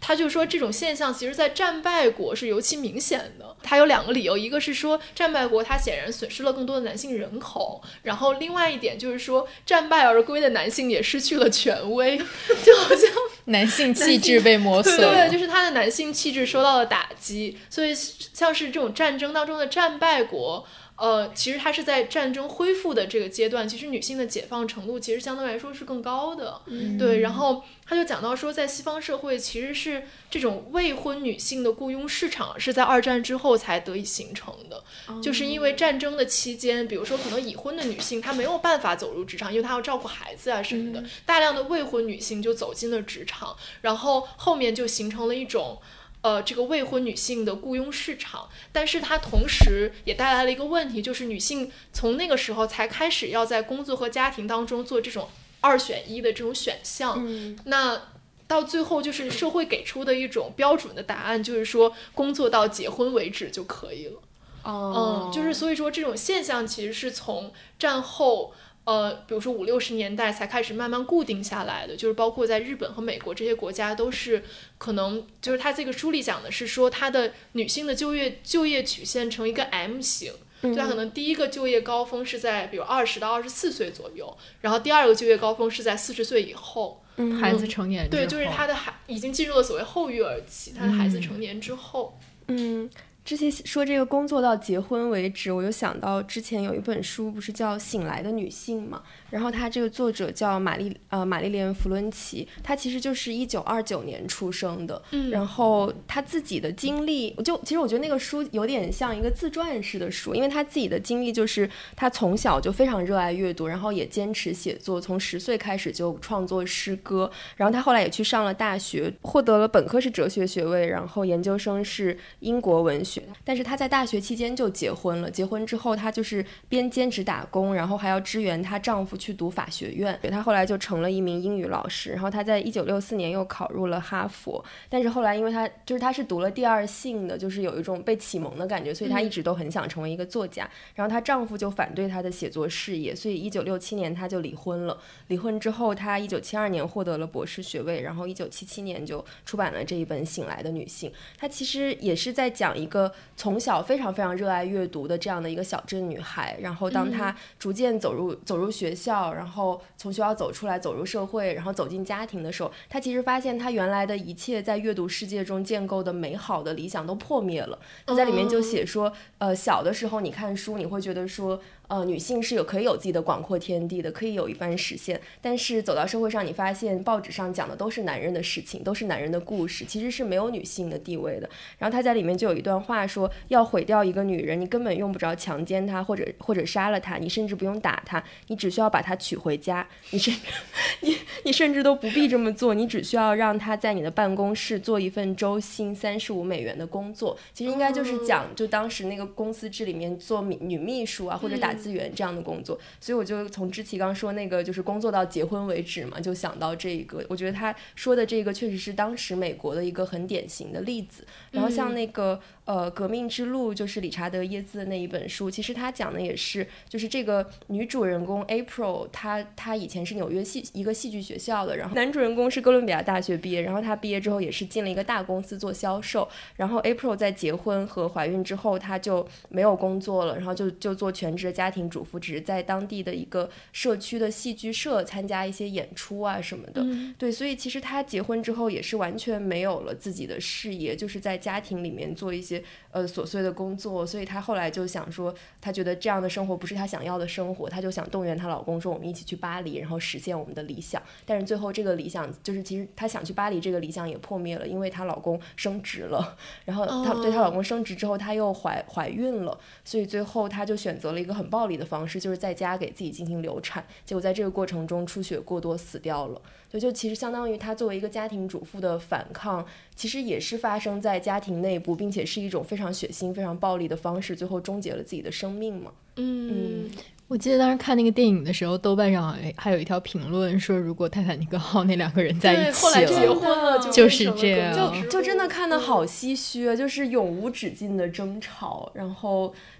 他就说这种现象，其实，在战败国是尤其明显的。他有两个理由，一个是说，战败国它显然损失了更多的男性人口，然后另外一点就是说，战败而归的男性也失去了权威，就好像 男性气质被磨损对，对，就是他的男性气质受到了打击。所以，像是这种战争当中的战败国。呃，其实它是在战争恢复的这个阶段，其实女性的解放程度其实相对来说是更高的，对。然后他就讲到说，在西方社会，其实是这种未婚女性的雇佣市场是在二战之后才得以形成的，就是因为战争的期间，比如说可能已婚的女性她没有办法走入职场，因为她要照顾孩子啊什么的，大量的未婚女性就走进了职场，然后后面就形成了一种。呃，这个未婚女性的雇佣市场，但是它同时也带来了一个问题，就是女性从那个时候才开始要在工作和家庭当中做这种二选一的这种选项。嗯那到最后，就是社会给出的一种标准的答案，就是说工作到结婚为止就可以了。哦嗯，就是所以说这种现象其实是从战后。呃，比如说五六十年代才开始慢慢固定下来的，就是包括在日本和美国这些国家，都是可能就是他这个书里讲的是说，他的女性的就业就业曲线呈一个 M 型，就他可能第一个就业高峰是在比如二十到二十四岁左右，然后第二个就业高峰是在四十岁以后，孩子成年之对，就是他的孩已经进入了所谓后育儿期，他的孩子成年之后，嗯，之前说这个工作到结婚为止，我又想到之前有一本书，不是叫《醒来的女性》嘛？然后它这个作者叫玛丽呃玛丽莲·弗伦奇，她其实就是一九二九年出生的。嗯然后她自己的经历，我就其实我觉得那个书有点像一个自传式的书，因为她自己的经历就是她从小就非常热爱阅读，然后也坚持写作，从十岁开始就创作诗歌。然后她后来也去上了大学，获得了本科是哲学学位，然后研究生是英国文学。但是她在大学期间就结婚了，结婚之后她就是边兼职打工，然后还要支援她丈夫去读法学院。她后来就成了一名英语老师，然后她在一九六四年又考入了哈佛。但是后来因为她就是她是读了第二性的，就是有一种被启蒙的感觉，所以她一直都很想成为一个作家。然后她丈夫就反对她的写作事业，所以一九六七年她就离婚了。离婚之后，她一九七二年获得了博士学位，然后一九七七年就出版了这一本《醒来的女性》。她其实也是在讲一个从小非常非常热爱阅读的这样的一个小镇女孩，然后当她逐渐走入走入学校，然后从学校走出来，走入社会，然后走进家庭的时候，她其实发现她原来的一切在阅读世界中建构的美好的理想都破灭了。她在里面就写说，呃，小的时候你看书，你会觉得说。呃，女性是有可以有自己的广阔天地的，可以有一番实现。但是走到社会上，你发现报纸上讲的都是男人的事情，都是男人的故事，其实是没有女性的地位的。然后他在里面就有一段话说，要毁掉一个女人，你根本用不着强奸她，或者或者杀了她，你甚至不用打她，你只需要把她娶回家，你甚至 你你甚至都不必这么做，你只需要让她在你的办公室做一份周薪三十五美元的工作。其实应该就是讲，就当时那个公司制里面做女女秘书啊，或者打资源这样的工作。所以我就从知奇刚说那个就是工作到结婚为止嘛，就想到这一个。我觉得他说的这个确实是当时美国的一个很典型的例子。然后像那个。呃，革命之路就是理查德耶兹的那一本书，其实他讲的也是，就是这个女主人公 April，她她以前是纽约戏一个戏剧学校的，然后男主人公是哥伦比亚大学毕业，然后他毕业之后也是进了一个大公司做销售，然后 April 在结婚和怀孕之后，她就没有工作了，然后就就做全职的家庭主妇，只是在当地的一个社区的戏剧社参加一些演出啊什么的，嗯。对，所以其实她结婚之后也是完全没有了自己的事业，就是在家庭里面做一些呃琐碎的工作，所以她后来就想说，她觉得这样的生活不是她想要的生活，她就想动员她老公说，我们一起去巴黎，然后实现我们的理想。但是最后这个理想就是，其实她想去巴黎这个理想也破灭了，因为她老公升职了，然后她对她老公升职之后，她又怀怀孕了，所以最后她就选择了一个很暴力的方式，就是在家给自己进行流产，结果在这个过程中出血过多死掉了。所以就其实相当于她作为一个家庭主妇的反抗，其实也是发生在家庭内部，并且是一种非常血腥、非常暴力的方式，最后终结了自己的生命嘛。嗯，我记得当时看那个电影的时候，豆瓣上还还有一条评论说，如果泰坦尼克号那两个人在一对，起后来结了，婚了，就是这样就就真的看得好唏嘘啊，就是永无止境的争吵，然后你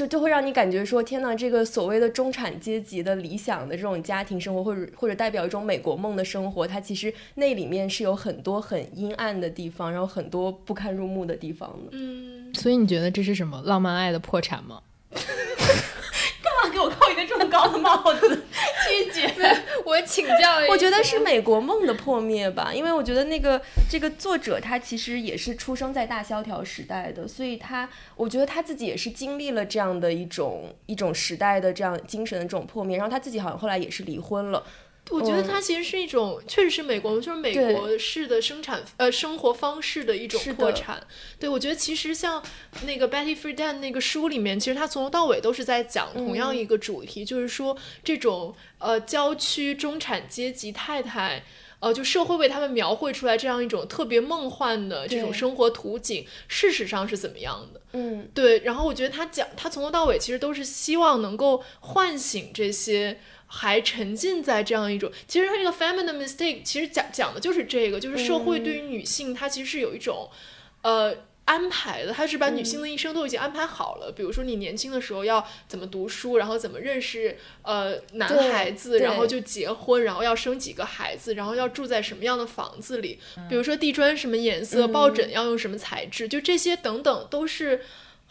就就会让你感觉说，天呐，这个所谓的中产阶级的理想的这种家庭生活，或者或者代表一种美国梦的生活，它其实那里面是有很多很阴暗的地方，然后很多不堪入目的地方的。嗯，所以你觉得这是什么浪漫爱的破产吗？高的帽子？拒绝。我请教我觉得是美国梦的破灭吧，因为我觉得那个这个作者他其实也是出生在大萧条时代的，所以他我觉得他自己也是经历了这样的一种一种时代的这样精神的这种破灭，然后他自己好像后来也是离婚了。我觉得嗯它其实是一种，确实是美国，就是美国式的生产呃生活方式的一种破产。对，我觉得其实像那个 Betty Friedan 那个书里面，其实他从头到尾都是在讲同样一个主题，就是说这种呃郊区中产阶级太太。呃，就社会为他们描绘出来这样一种特别梦幻的这种生活图景，事实上是怎么样的？嗯，对，然后我觉得他讲，他从头到尾其实都是希望能够唤醒这些还沉浸在这样一种，其实它这个 feminine mistake 其实讲讲的就是这个，就是社会对于女性，它其实是有一种，呃。安排的，他是把女性的一生都已经安排好了。比如说，你年轻的时候要怎么读书，然后怎么认识呃男孩子，然后就结婚，然后要生几个孩子，然后要住在什么样的房子里，比如说地砖什么颜色，抱枕要用什么材质，就这些等等都是。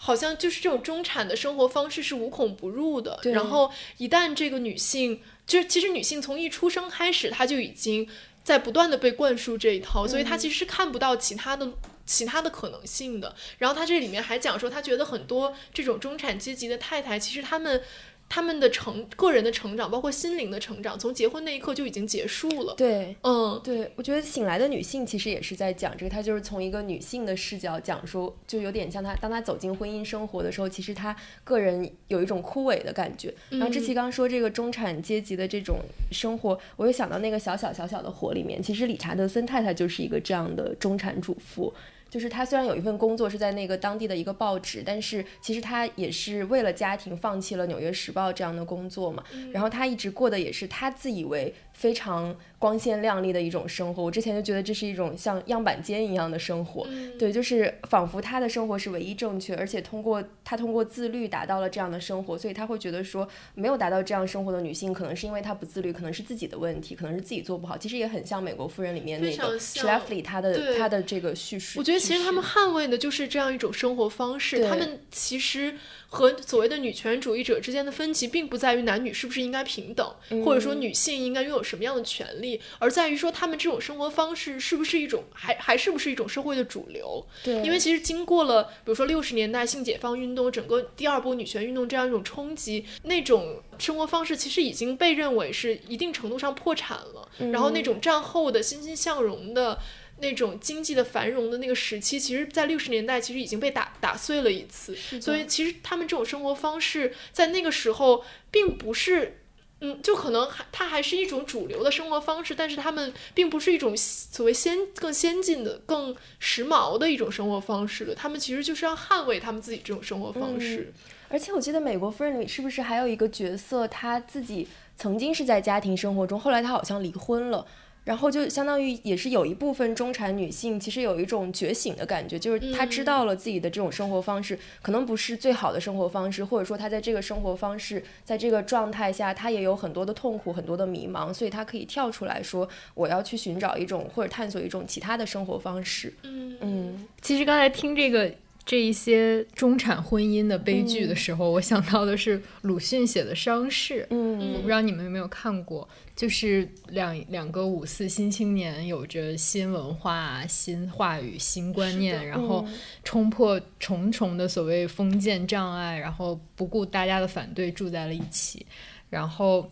好像就是这种中产的生活方式是无孔不入的，对。然后一旦这个女性，就是其实女性从一出生开始，她就已经在不断的被灌输这一套，所以她其实是看不到其他的。其他的可能性的，然后她这里面还讲说，她觉得很多这种中产阶级的太太，其实她们他们的成个人的成长，包括心灵的成长，从结婚那一刻就已经结束了。对。嗯，对，我觉得《醒来的女性》其实也是在讲这个，她就是从一个女性的视角讲说，就有点像她当她走进婚姻生活的时候，其实她个人有一种枯萎的感觉。然后志奇刚说这个中产阶级的这种生活，我又想到那个小小小小的火里面，其实理查德森太太就是一个这样的中产主妇。就是他虽然有一份工作是在那个当地的一个报纸，但是其实他也是为了家庭放弃了《纽约时报》这样的工作嘛。然后他一直过的也是他自以为非常光鲜亮丽的一种生活。我之前就觉得这是一种像样板间一样的生活，对，就是仿佛她的生活是唯一正确，而且通过她通过自律达到了这样的生活，所以她会觉得说没有达到这样生活的女性，可能是因为她不自律，可能是自己的问题，可能是自己做不好。其实也很像《美国夫人》里面那个常像 Schlafly 她的她的这个叙事。我觉得其实他们捍卫的就是这样一种生活方式。对他们其实和所谓的女权主义者之间的分歧，并不在于男女是不是应该平等，或者说嗯女性应该拥有什么样的权利，而在于说他们这种生活方式是不是一种还还是不是一种社会的主流。对，因为其实经过了，比如说六十年代性解放运动，整个第二波女权运动这样一种冲击，那种生活方式其实已经被认为是一定程度上破产了。然后那种战后的欣欣向荣的。那种经济的繁荣的那个时期，其实，在六十年代其实已经被打打碎了一次，所以其实他们这种生活方式在那个时候并不是，嗯，就可能还它还是一种主流的生活方式，但是他们并不是一种所谓先更先进的、更时髦的一种生活方式了。他们其实就是要捍卫他们自己这种生活方式。而且我记得《美国夫人》里是不是还有一个角色，她自己曾经是在家庭生活中，后来她好像离婚了。然后就相当于也是有一部分中产女性，其实有一种觉醒的感觉，就是她知道了自己的这种生活方式可能不是最好的生活方式，或者说她在这个生活方式，在这个状态下，她也有很多的痛苦，很多的迷茫，所以她可以跳出来说，我要去寻找一种或者探索一种其他的生活方式。嗯嗯，其实刚才听这个这一些中产婚姻的悲剧的时候，我想到的是鲁迅写的《伤逝》。嗯我不知道你们有没有看过，就是两两个五四新青年，有着新文化、新话语、新观念，然后冲破重重的所谓封建障碍，然后不顾大家的反对住在了一起，然后。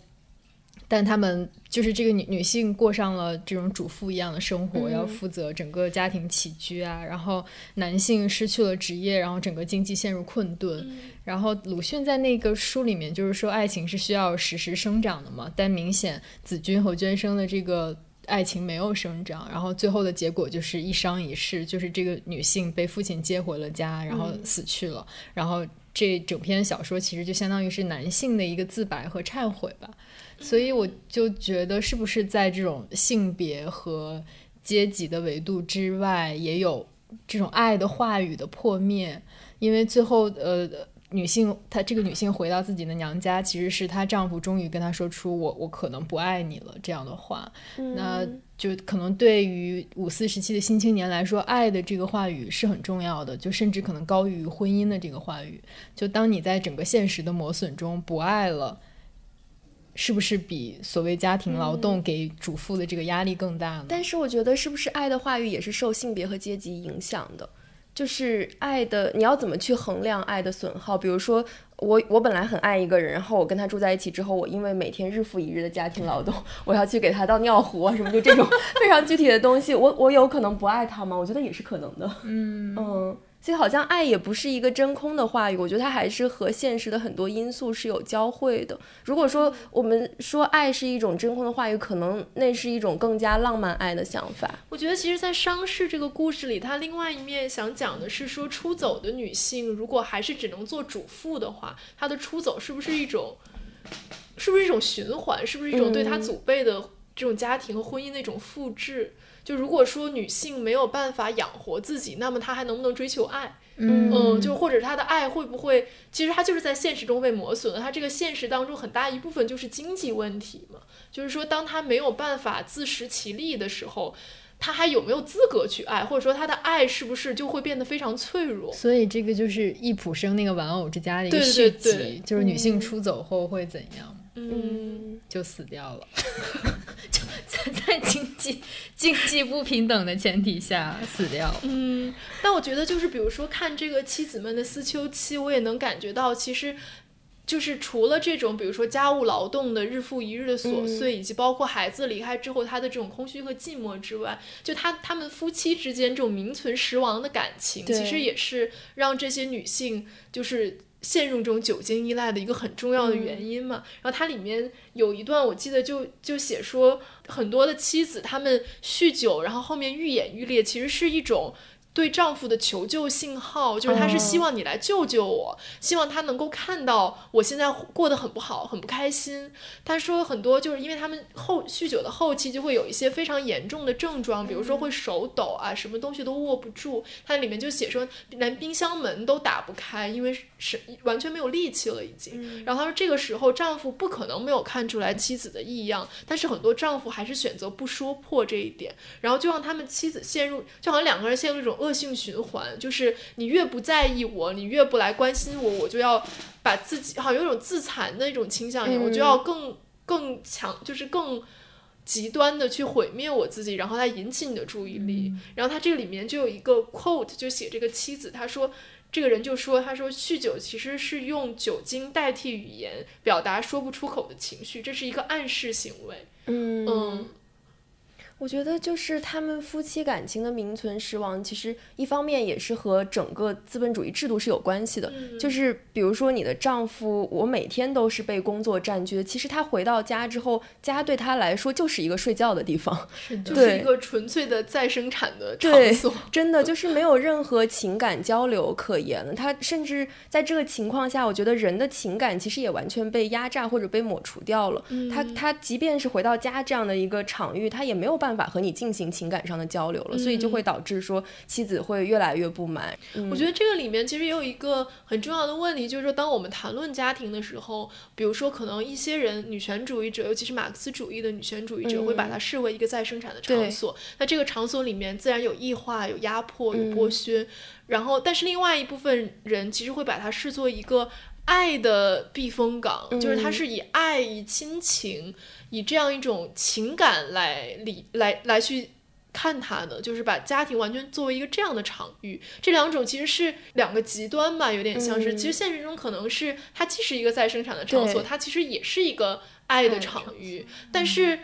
但他们就是这个女女性过上了这种主妇一样的生活，嗯要负责整个家庭起居啊。然后男性失去了职业，然后整个经济陷入困顿。然后鲁迅在那个书里面就是说，爱情是需要实时生长的嘛，但明显子君和娟生的这个爱情没有生长，然后最后的结果就是一伤一世，就是这个女性被父亲接回了家，然后死去了。然后这整篇小说其实就相当于是男性的一个自白和忏悔吧。所以我就觉得，是不是在这种性别和阶级的维度之外，也有这种爱的话语的破灭？因为最后，呃，女性她这个女性回到自己的娘家，其实是她丈夫终于跟她说出“我我可能不爱你了”这样的话。那就可能对于五四时期的新青年来说，爱的这个话语是很重要的，就甚至可能高于婚姻的这个话语。就当你在整个现实的磨损中不爱了。是不是比所谓家庭劳动给主妇的这个压力更大呢？但是我觉得，是不是爱的话语也是受性别和阶级影响的？就是爱的，你要怎么去衡量爱的损耗？比如说，我我本来很爱一个人，然后我跟他住在一起之后，我因为每天日复一日的家庭劳动，我要去给他倒尿壶啊什么，就这种 非常具体的东西，我我有可能不爱他吗？我觉得也是可能的。嗯嗯。所以好像爱也不是一个真空的话语，我觉得它还是和现实的很多因素是有交汇的。如果说我们说爱是一种真空的话语，可能那是一种更加浪漫爱的想法。我觉得其实，在商事这个故事里，它另外一面想讲的是说，出走的女性如果还是只能做主妇的话，她的出走是不是一种，是不是一种循环，是不是一种对她祖辈的这种家庭和婚姻的一种复制？就如果说女性没有办法养活自己，那么她还能不能追求爱？嗯，就或者她的爱会不会，其实她就是在现实中被磨损了。她这个现实当中很大一部分就是经济问题嘛。就是说，当她没有办法自食其力的时候，她还有没有资格去爱？或者说，她的爱是不是就会变得非常脆弱？所以这个就是易卜生那个《玩偶之家》的一个续集，就是女性出走后会怎样？嗯，就死掉了。就在在经济经济不平等的前提下死掉。嗯，但我觉得就是比如说看这个妻子们的思秋期，我也能感觉到，其实就是除了这种比如说家务劳动的日复一日的琐碎，以及包括孩子离开之后他的这种空虚和寂寞之外，就他他们夫妻之间这种名存实亡的感情，其实也是让这些女性就是。陷入这种酒精依赖的一个很重要的原因嘛，然后它里面有一段我记得就就写说很多的妻子他们酗酒，然后后面愈演愈烈，其实是一种。对丈夫的求救信号，就是他是希望你来救救我，希望他能够看到我现在过得很不好，很不开心。他说很多就是因为他们后酗酒的后期就会有一些非常严重的症状，比如说会手抖啊，什么东西都握不住。他里面就写说连冰箱门都打不开，因为是完全没有力气了已经。然后他说这个时候丈夫不可能没有看出来妻子的异样，但是很多丈夫还是选择不说破这一点，然后就让他们妻子陷入，就好像两个人陷入一种恶。恶性循环就是你越不在意我，你越不来关心我，我就要把自己好像有种自残的一种倾向我就要更更强，就是更极端的去毁灭我自己，然后来引起你的注意力。然后他这个里面就有一个 quote，就写这个妻子，他说这个人就说，他说酗酒其实是用酒精代替语言表达说不出口的情绪，这是一个暗示行为。嗯。我觉得就是他们夫妻感情的名存实亡，其实一方面也是和整个资本主义制度是有关系的。就是比如说你的丈夫，我每天都是被工作占据的，其实他回到家之后，家对他来说就是一个睡觉的地方，就是一个纯粹的再生产的场所。真的 就是没有任何情感交流可言了。他甚至在这个情况下，我觉得人的情感其实也完全被压榨或者被抹除掉了。他他即便是回到家这样的一个场域，他也没有办。办法和你进行情感上的交流了，所以就会导致说妻子会越来越不满。我觉得这个里面其实也有一个很重要的问题，就是说当我们谈论家庭的时候，比如说可能一些人女权主义者，尤其是马克思主义的女权主义者，会把它视为一个再生产的场所。那这个场所里面自然有异化、有压迫、有剥削。然后，但是另外一部分人其实会把它视作一个爱的避风港，就是它是以爱、以亲情。以这样一种情感来理来来去看它的，就是把家庭完全作为一个这样的场域。这两种其实是两个极端吧，有点像是。其实现实中可能是它既是一个再生产的场所，它其实也是一个爱的场域，但是。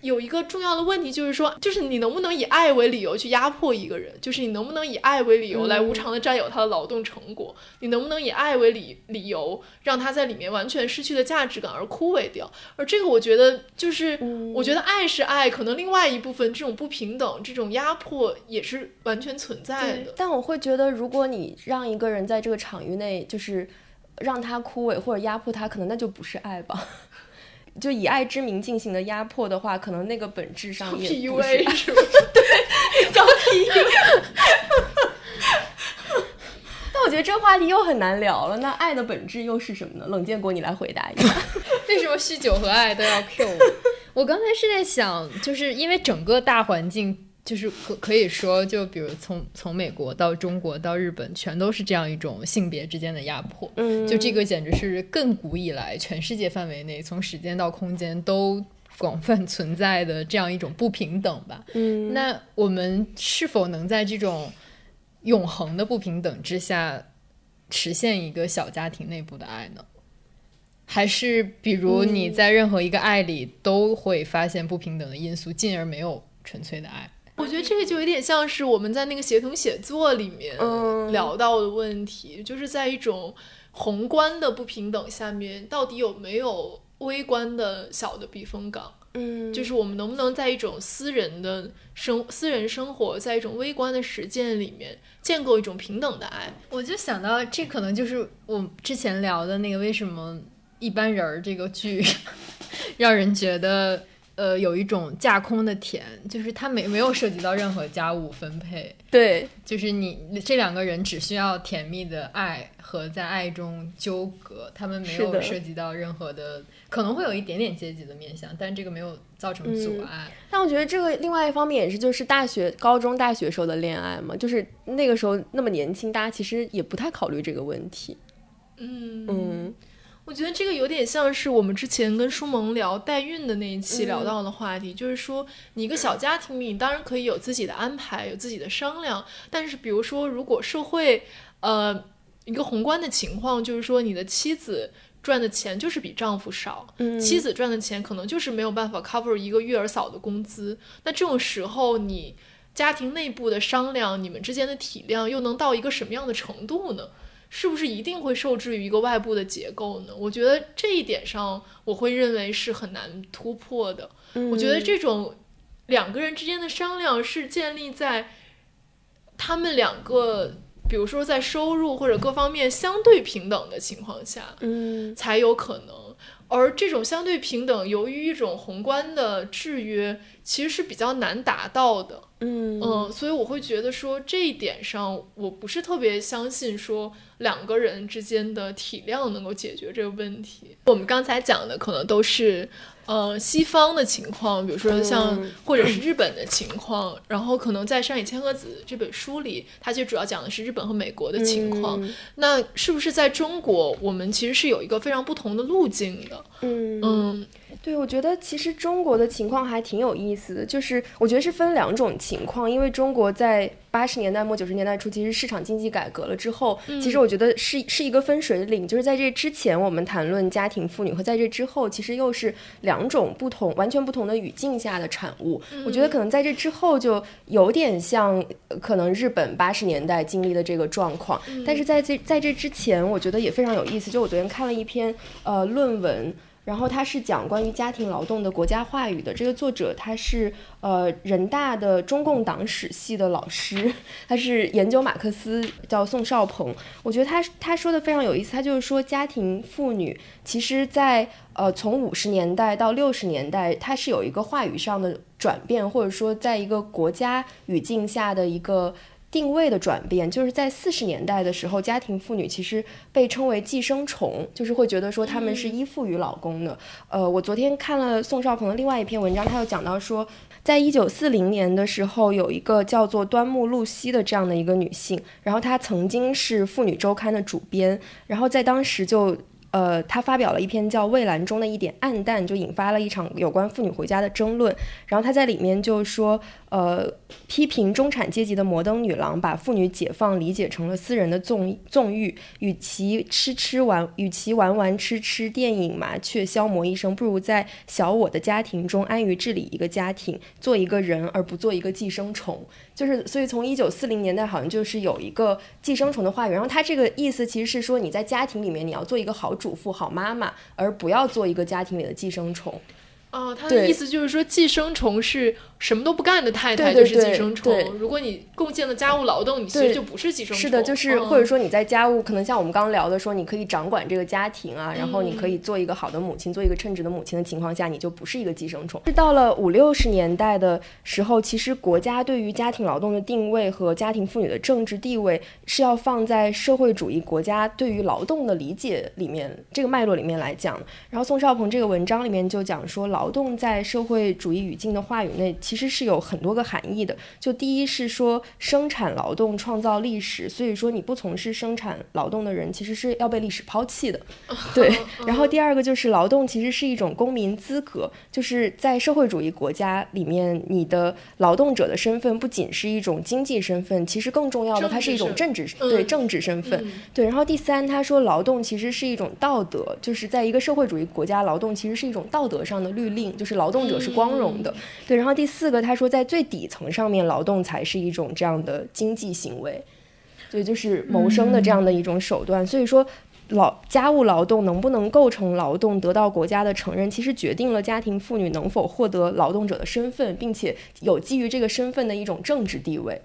有一个重要的问题，就是说，就是你能不能以爱为理由去压迫一个人？就是你能不能以爱为理由来无偿的占有他的劳动成果？你能不能以爱为理理由让他在里面完全失去了价值感而枯萎掉？而这个，我觉得就是，我觉得爱是爱，可能另外一部分这种不平等、这种压迫也是完全存在的。但我会觉得，如果你让一个人在这个场域内，就是让他枯萎或者压迫他，可能那就不是爱吧。就以爱之名进行的压迫的话，可能那个本质上也不是。对，叫 PUA。但我觉得这话题又很难聊了。那爱的本质又是什么呢？冷建国，你来回答一下。为什么酗酒和爱都要 Q 我？我刚才是在想，就是因为整个大环境。就是可可以说，就比如从从美国到中国到日本，全都是这样一种性别之间的压迫。嗯，就这个简直是亘古以来全世界范围内，从时间到空间都广泛存在的这样一种不平等吧。嗯，那我们是否能在这种永恒的不平等之下，实现一个小家庭内部的爱呢？还是比如你在任何一个爱里都会发现不平等的因素，进而没有纯粹的爱？我觉得这个就有点像是我们在那个协同写作里面嗯聊到的问题，就是在一种宏观的不平等下面，到底有没有微观的小的避风港？嗯，就是我们能不能在一种私人的生私人生活，在一种微观的实践里面建构一种平等的爱？我就想到，这可能就是我之前聊的那个为什么一般人儿这个剧 让人觉得呃有一种架空的甜，就是它没没有涉及到任何家务分配，对，就是你这两个人只需要甜蜜的爱和在爱中纠葛，他们没有涉及到任何的，可能会有一点点阶级的面向，但这个没有造成阻嗯。碍。但我觉得这个另外一方面也是，就是大学、高中、大学时候的恋爱嘛，就是那个时候那么年轻，大家其实也不太考虑这个问题。嗯。嗯我觉得这个有点像是我们之前跟舒萌聊代孕的那一期聊到的话题，就是说你一个小家庭里，你当然可以有自己的安排，有自己的商量，但是比如说如果社会，呃，一个宏观的情况就是说你的妻子赚的钱就是比丈夫少，嗯。妻子赚的钱可能就是没有办法 cover 一个育儿嫂的工资，那这种时候你家庭内部的商量，你们之间的体谅又能到一个什么样的程度呢？是不是一定会受制于一个外部的结构呢？我觉得这一点上，我会认为是很难突破的。嗯我觉得这种两个人之间的商量是建立在他们两个，比如说在收入或者各方面相对平等的情况下，嗯才有可能。而这种相对平等，由于一种宏观的制约，其实是比较难达到的。嗯嗯，所以我会觉得说这一点上，我不是特别相信说两个人之间的体谅能够解决这个问题。我们刚才讲的可能都是，呃，西方的情况，比如说像、嗯或者是日本的情况，然后可能在山野千鹤子这本书里，它就主要讲的是日本和美国的情况。嗯那是不是在中国，我们其实是有一个非常不同的路径的？嗯嗯对，我觉得其实中国的情况还挺有意思的，就是我觉得是分两种情况，因为中国在八十年代末九十年代初，其实市场经济改革了之后，其实我觉得是是一个分水岭，就是在这之前我们谈论家庭妇女和在这之后，其实又是两种不同、完全不同的语境下的产物。我觉得可能在这之后就有点像呃可能日本八十年代经历的这个状况，但是在这在这之前，我觉得也非常有意思。就我昨天看了一篇呃论文。然后他是讲关于家庭劳动的国家话语的，这个作者他是呃人大的中共党史系的老师，他是研究马克思，叫宋少鹏。我觉得他他说的非常有意思，他就是说家庭妇女其实在呃从五十年代到六十年代，它是有一个话语上的转变，或者说在一个国家语境下的一个。定位的转变，就是在四十年代的时候，家庭妇女其实被称为寄生虫，就是会觉得说她们是依附于老公的。呃，我昨天看了宋少鹏的另外一篇文章，他又讲到说，在一九四零年的时候，有一个叫做端木露西的这样的一个女性，然后她曾经是《妇女周刊》的主编，然后在当时就。呃，他发表了一篇叫《蔚蓝中的一点暗淡》，就引发了一场有关妇女回家的争论。然后他在里面就说，呃，批评中产阶级的摩登女郎把妇女解放理解成了私人的纵纵欲，与其吃吃玩，与其玩玩吃吃电影麻雀消磨一生，不如在小我的家庭中安于治理一个家庭，做一个人，而不做一个寄生虫。就是，所以从一九四零年代好像就是有一个寄生虫的话语，然后他这个意思其实是说你在家庭里面你要做一个好主妇、好妈妈，而不要做一个家庭里的寄生虫。哦，他的意思就是说，寄生虫是什么都不干的太太就是寄生对虫。如果你贡献了家务劳动，你其实就不是寄生虫。是的，就是嗯或者说你在家务，可能像我们刚刚聊的说，你可以掌管这个家庭啊，然后你可以做一个好的母亲，做一个称职的母亲的情况下，你就不是一个寄生虫。是到了五六十年代的时候，其实国家对于家庭劳动的定位和家庭妇女的政治地位是要放在社会主义国家对于劳动的理解里面这个脉络里面来讲。然后宋少鹏这个文章里面就讲说，劳动在社会主义语境的话语内其实是有很多个含义的。就第一是说生产劳动创造历史，所以说你不从事生产劳动的人其实是要被历史抛弃的。对，然后第二个就是劳动其实是一种公民资格，就是在社会主义国家里面，你的劳动者的身份不仅是一种经济身份，其实更重要的，它是一种政治嗯对政治身份。嗯对，然后第三，他说劳动其实是一种道德，就是在一个社会主义国家，劳动其实是一种道德上的律律令，就是劳动者是光荣的。对，然后第四个他说在最底层上面，劳动才是一种这样的经济行为，对，就是谋生的这样的一种手段。所以说。劳家务劳动能不能构成劳动，得到国家的承认，其实决定了家庭妇女能否获得劳动者的身份，并且有基于这个身份的一种政治地位。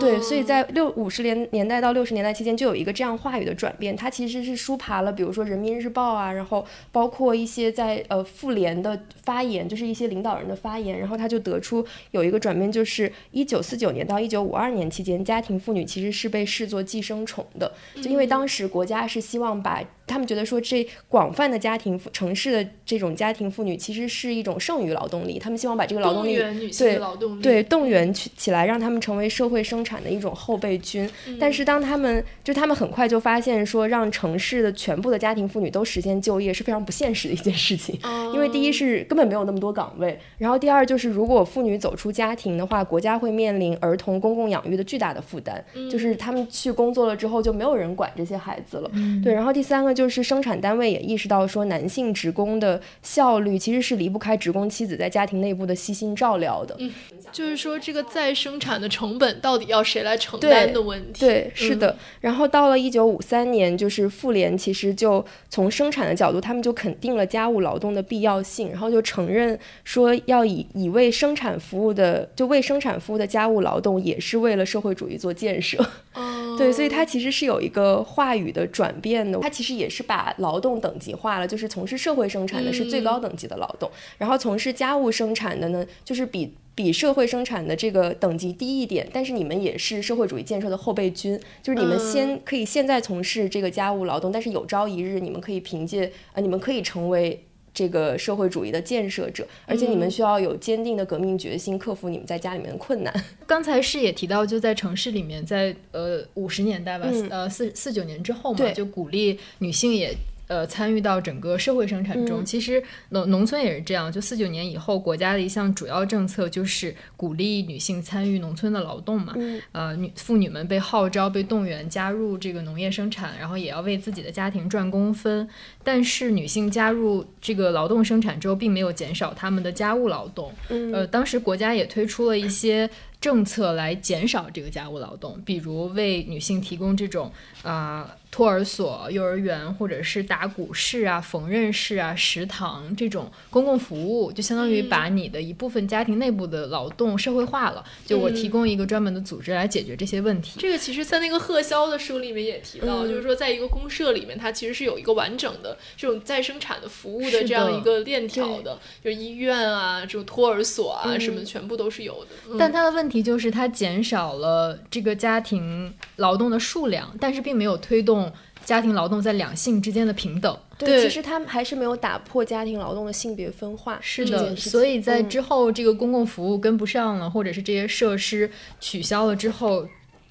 对，所以在六五十年年代到六十年代期间，就有一个这样话语的转变。它其实是书爬了，比如说《人民日报》啊，然后包括一些在呃妇联的发言，就是一些领导人的发言，然后他就得出有一个转变，就是一九四九年到一九五二年期间，家庭妇女其实是被视作寄生虫的，就因为当时国家是希望把。他们觉得说，这广泛的家庭城市的这种家庭妇女其实是一种剩余劳动力，他们希望把这个劳动力对对动员起起来，让他们成为社会生产的一种后备军。但是当他们就他们很快就发现说，让城市的全部的家庭妇女都实现就业是非常不现实的一件事情，因为第一是根本没有那么多岗位，然后第二就是如果妇女走出家庭的话，国家会面临儿童公共养育的巨大的负担，就是他们去工作了之后就没有人管这些孩子了。对，然后第三个。就是生产单位也意识到说，男性职工的效率其实是离不开职工妻子在家庭内部的悉心照料的。嗯，就是说这个再生产的成本到底要谁来承担的问题。对，是的。然后到了一九五三年，就是妇联其实就从生产的角度，他们就肯定了家务劳动的必要性，然后就承认说要以以为生产服务的，就为生产服务的家务劳动也是为了社会主义做建设。哦，对，所以它其实是有一个话语的转变的。它其实也。是把劳动等级化了，就是从事社会生产的是最高等级的劳动，然后从事家务生产的呢，就是比比社会生产的这个等级低一点，但是你们也是社会主义建设的后备军，就是你们先可以现在从事这个家务劳动，但是有朝一日你们可以凭借呃，你们可以成为。这个社会主义的建设者，而且你们需要有坚定的革命决心，克服你们在家里面的困难。刚才是也提到，就在城市里面，在呃五十年代吧，呃四四九年之后嘛，就鼓励女性也。呃，参与到整个社会生产中，其实农农村也是这样。就四九年以后，国家的一项主要政策就是鼓励女性参与农村的劳动嘛。呃，女妇女们被号召、被动员加入这个农业生产，然后也要为自己的家庭赚工分。但是，女性加入这个劳动生产之后，并没有减少他们的家务劳动。呃，当时国家也推出了一些。政策来减少这个家务劳动，比如为女性提供这种啊托儿所、幼儿园，或者是打鼓室啊、缝纫室啊、食堂这种公共服务，就相当于把你的一部分家庭内部的劳动社会化了。就我提供一个专门的组织来解决这些问题。这个其实，在那个贺潇的书里面也提到，就是说，在一个公社里面，它其实是有一个完整的这种再生产的服务的这样一个链条的，就医院啊、这种托儿所啊什么，全部都是有的。但它的问题。问题就是它减少了这个家庭劳动的数量，但是并没有推动家庭劳动在两性之间的平等。对，其实他们还是没有打破家庭劳动的性别分化。是的，所以在之后这个公共服务跟不上了，或者是这些设施取消了之后，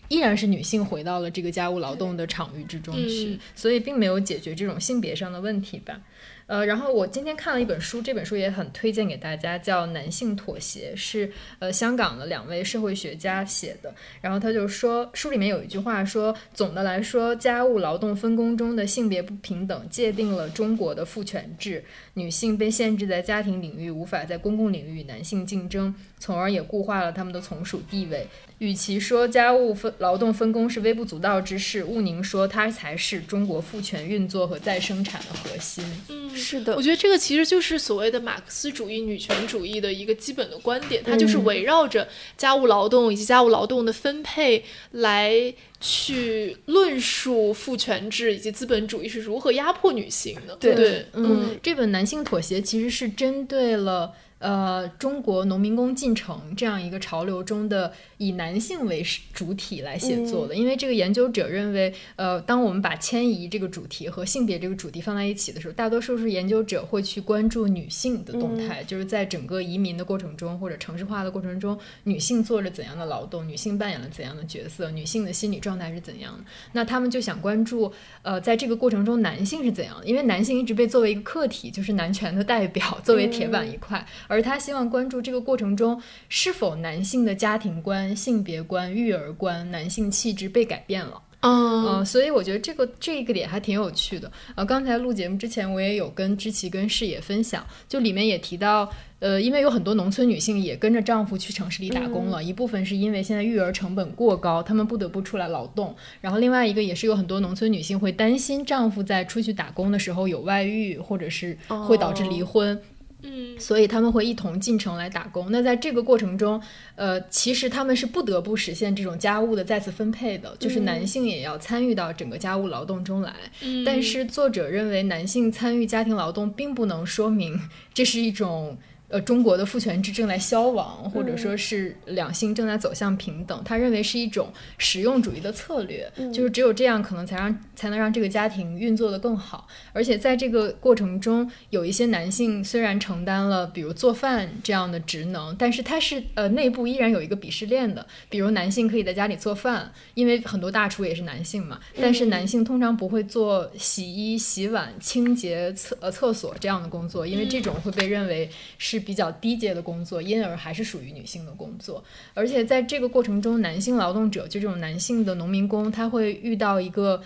依然是女性回到了这个家务劳动的场域之中去，所以并没有解决这种性别上的问题吧。呃，然后我今天看了一本书，这本书也很推荐给大家，叫《男性妥协》，是呃香港的两位社会学家写的。然后他就说，书里面有一句话说，总的来说，家务劳动分工中的性别不平等界定了中国的父权制，女性被限制在家庭领域，无法在公共领域与男性竞争，从而也固化了他们的从属地位。与其说家务分劳动分工是微不足道之事，毋宁说它才是中国父权运作和再生产的核心。嗯，是的，我觉得这个其实就是所谓的马克思主义女权主义的一个基本的观点，它就是围绕着家务劳动以及家务劳动的分配来去论述父权制以及资本主义是如何压迫女性的。对，嗯，这本《男性妥协》其实是针对了。呃，中国农民工进城这样一个潮流中的以男性为主体来写作的，因为这个研究者认为，呃，当我们把迁移这个主题和性别这个主题放在一起的时候，大多数是研究者会去关注女性的动态，就是在整个移民的过程中或者城市化的过程中，女性做着怎样的劳动，女性扮演了怎样的角色，女性的心理状态是怎样的？那他们就想关注，呃，在这个过程中男性是怎样的？因为男性一直被作为一个客体，就是男权的代表，作为铁板一块。而他希望关注这个过程中是否男性的家庭观、性别观、育儿观、男性气质被改变了。嗯嗯，所以我觉得这个这个点还挺有趣的。呃，刚才录节目之前，我也有跟知琪跟视野分享，就里面也提到，呃，因为有很多农村女性也跟着丈夫去城市里打工了，一部分是因为现在育儿成本过高，她们不得不出来劳动，然后另外一个也是有很多农村女性会担心丈夫在出去打工的时候有外遇，或者是会导致离婚。嗯所以他们会一同进城来打工。那在这个过程中，呃，其实他们是不得不实现这种家务的再次分配的，就是男性也要参与到整个家务劳动中来。嗯但是作者认为，男性参与家庭劳动并不能说明这是一种。呃，中国的父权制正在消亡，或者说是两性正在走向平等。他认为是一种实用主义的策略，就是只有这样，可能才让才能让这个家庭运作的更好。而且在这个过程中，有一些男性虽然承担了比如做饭这样的职能，但是他是呃内部依然有一个鄙视链的。比如男性可以在家里做饭，因为很多大厨也是男性嘛，但是男性通常不会做洗衣、洗碗、清洁厕呃厕所这样的工作，因为这种会被认为是比较低阶的工作，因而还是属于女性的工作。而且在这个过程中，男性劳动者就这种男性的农民工，他会遇到一个。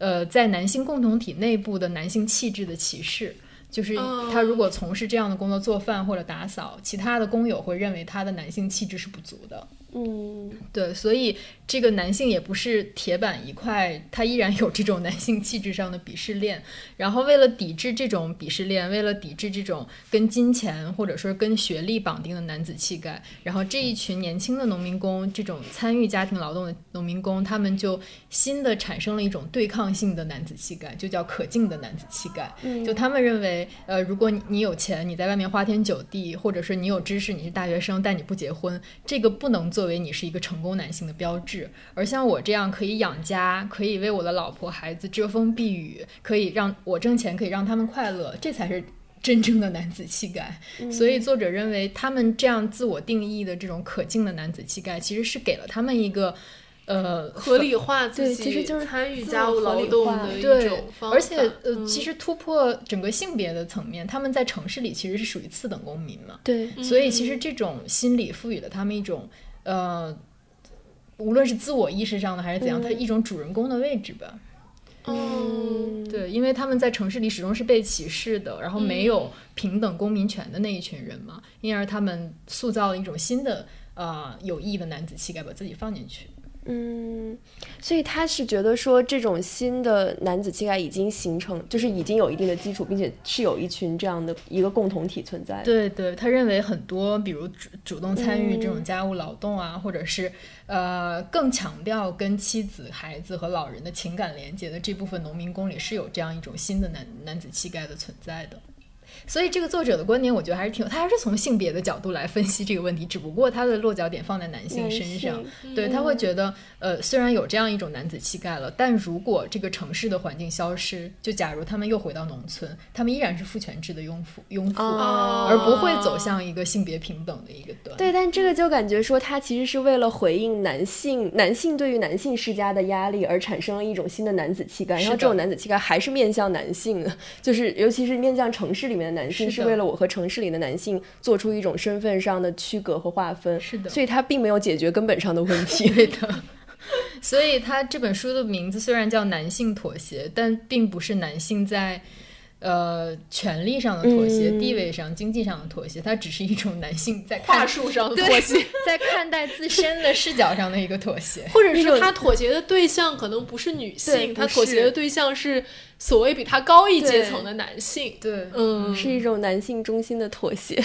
呃，在男性共同体内部的男性气质的歧视，就是哦他如果从事这样的工作，做饭或者打扫，其他的工友会认为他的男性气质是不足的。嗯对，所以这个男性也不是铁板一块，他依然有这种男性气质上的鄙视链。然后为了抵制这种鄙视链，为了抵制这种跟金钱或者说跟学历绑定的男子气概，然后这一群年轻的农民工，这种参与家庭劳动的农民工，他们就新的产生了一种对抗性的男子气概，就叫可敬的男子气概。就他们认为，呃，如果你你有钱，你在外面花天酒地，或者是你有知识，你是大学生，但你不结婚，这个不能作为你是一个成功男性的标志。而像我这样可以养家，可以为我的老婆孩子遮风避雨，可以让我挣钱，可以让他们快乐，这才是。真正的男子气概，所以作者认为他们这样自我定义的这种可敬的男子气概，其实是给了他们一个，呃，合理化自对己，其实就是参与自家务劳动的一种方，法。而且呃，嗯其实突破整个性别的层面，他们在城市里其实是属于次等公民嘛，对，嗯所以其实这种心理赋予了他们一种呃，无论是自我意识上的还是怎样，嗯他一种主人公的位置吧。嗯，对，因为他们在城市里始终是被歧视的，然后没嗯有平等公民权的那一群人嘛，因而他们塑造了一种新的呃有意义的男子气概，把自己放进去。嗯，所以他是觉得说这种新的男子气概已经形成，就是已经有一定的基础，并且是有一群这样的一个共同体存在。对对，他认为很多，比如主主动参与这种嗯家务劳动啊，或者是呃更强调跟妻子、孩子和老人的情感连接的这部分农民工里，是有这样一种新的男男子气概的存在的。所以这个作者的观点，我觉得还是挺，他还是从性别的角度来分析这个问题，只不过他的落脚点放在男性身上。性对，他会觉得，呃，虽然有这样一种男子气概了，但如果这个城市的环境消失，就假如他们又回到农村，他们依然是父权制的拥护拥护，哦而不会走向一个性别平等的一个端。对，但这个就感觉说，他其实是为了回应男性男性对于男性施加的压力，而产生了一种新的男子气概。然后这种男子气概还是面向男性的，就是尤其是面向城市里面的男性，是为了我和城市里的男性做出一种身份上的区隔和划分。是的所以他并没有解决根本上的问题。对的。所以他这本书的名字虽然叫男性妥协，但并不是男性在呃权力上的妥协、嗯。地位上、经济上的妥协，它只是一种男性在话看术上的 妥协，在看待自身的视角上的一个妥协。或者一种是他妥协的对象可能不是女性，他妥协的对象是所谓比他高一阶层的男性。对，嗯，是一种男性中心的妥协。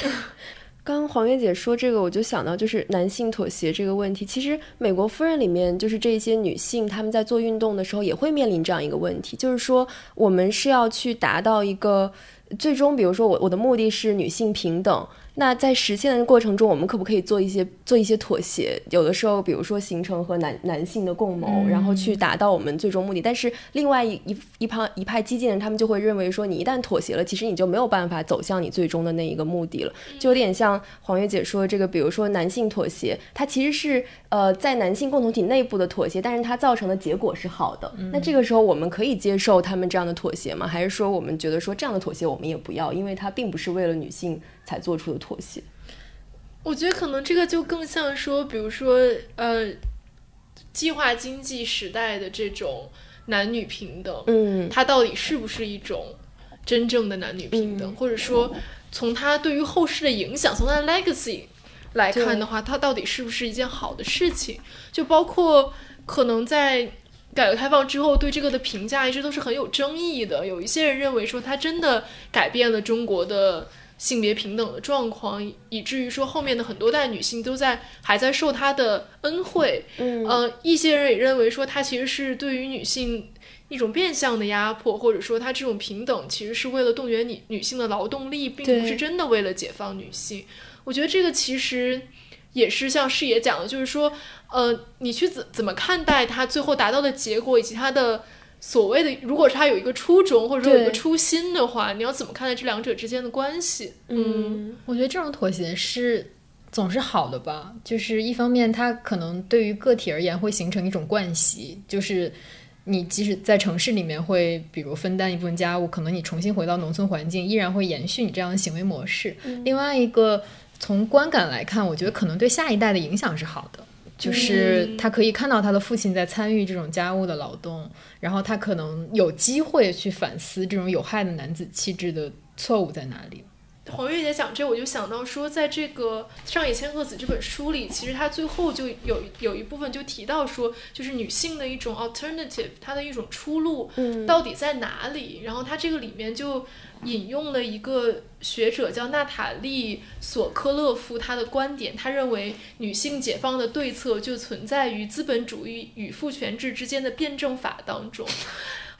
刚黄月姐说这个，我就想到就是男性妥协这个问题。其实《美国夫人》里面，就是这些女性她们在做运动的时候，也会面临这样一个问题，就是说我们是要去达到一个最终，比如说我我的目的是女性平等。那在实现的过程中，我们可不可以做一些做一些妥协？有的时候，比如说形成和男男性的共谋，然后去达到我们最终目的。但是另外一一一派一派激进人，他们就会认为说，你一旦妥协了，其实你就没有办法走向你最终的那一个目的了。就有点像黄月姐说的这个，比如说男性妥协，它其实是呃在男性共同体内部的妥协，但是它造成的结果是好的。那这个时候我们可以接受他们这样的妥协吗？还是说我们觉得说这样的妥协我们也不要，因为它并不是为了女性才做出的妥协？我觉得可能这个就更像说，比如说，呃，计划经济时代的这种男女平等，嗯它到底是不是一种真正的男女平等，嗯或者说从它对于后世的影响，从它的 legacy 来看的话，它到底是不是一件好的事情？就包括可能在改革开放之后，对这个的评价一直都是很有争议的。有一些人认为说，它真的改变了中国的。性别平等的状况，以以至于说后面的很多代女性都在还在受她的恩惠，嗯呃，一些人也认为说，她其实是对于女性一种变相的压迫，或者说她这种平等其实是为了动员女女性的劳动力，并不是真的为了解放女性。我觉得这个其实也是像视野讲的，就是说，呃，你去怎怎么看待她最后达到的结果，以及她的。所谓的，如果是他有一个初衷，或者说有一个初心的话，你要怎么看待这两者之间的关系？嗯我觉得这种妥协是总是好的吧，就是一方面它可能对于个体而言会形成一种惯习，就是你即使在城市里面会比如分担一部分家务，可能你重新回到农村环境依然会延续你这样的行为模式。另外一个从观感来看，我觉得可能对下一代的影响是好的。就是他可以看到他的父亲在参与这种家务的劳动，然后他可能有机会去反思这种有害的男子气质的错误在哪里。黄月姐讲这，我就想到说，在这个《上野千鹤子》这本书里，其实它最后就有有一部分就提到说，就是女性的一种 alternative，它的一种出路嗯到底在哪里？然后它这个里面就引用了一个学者叫娜塔莉·索科勒夫他的观点，他认为女性解放的对策就存在于资本主义与父权制之间的辩证法当中。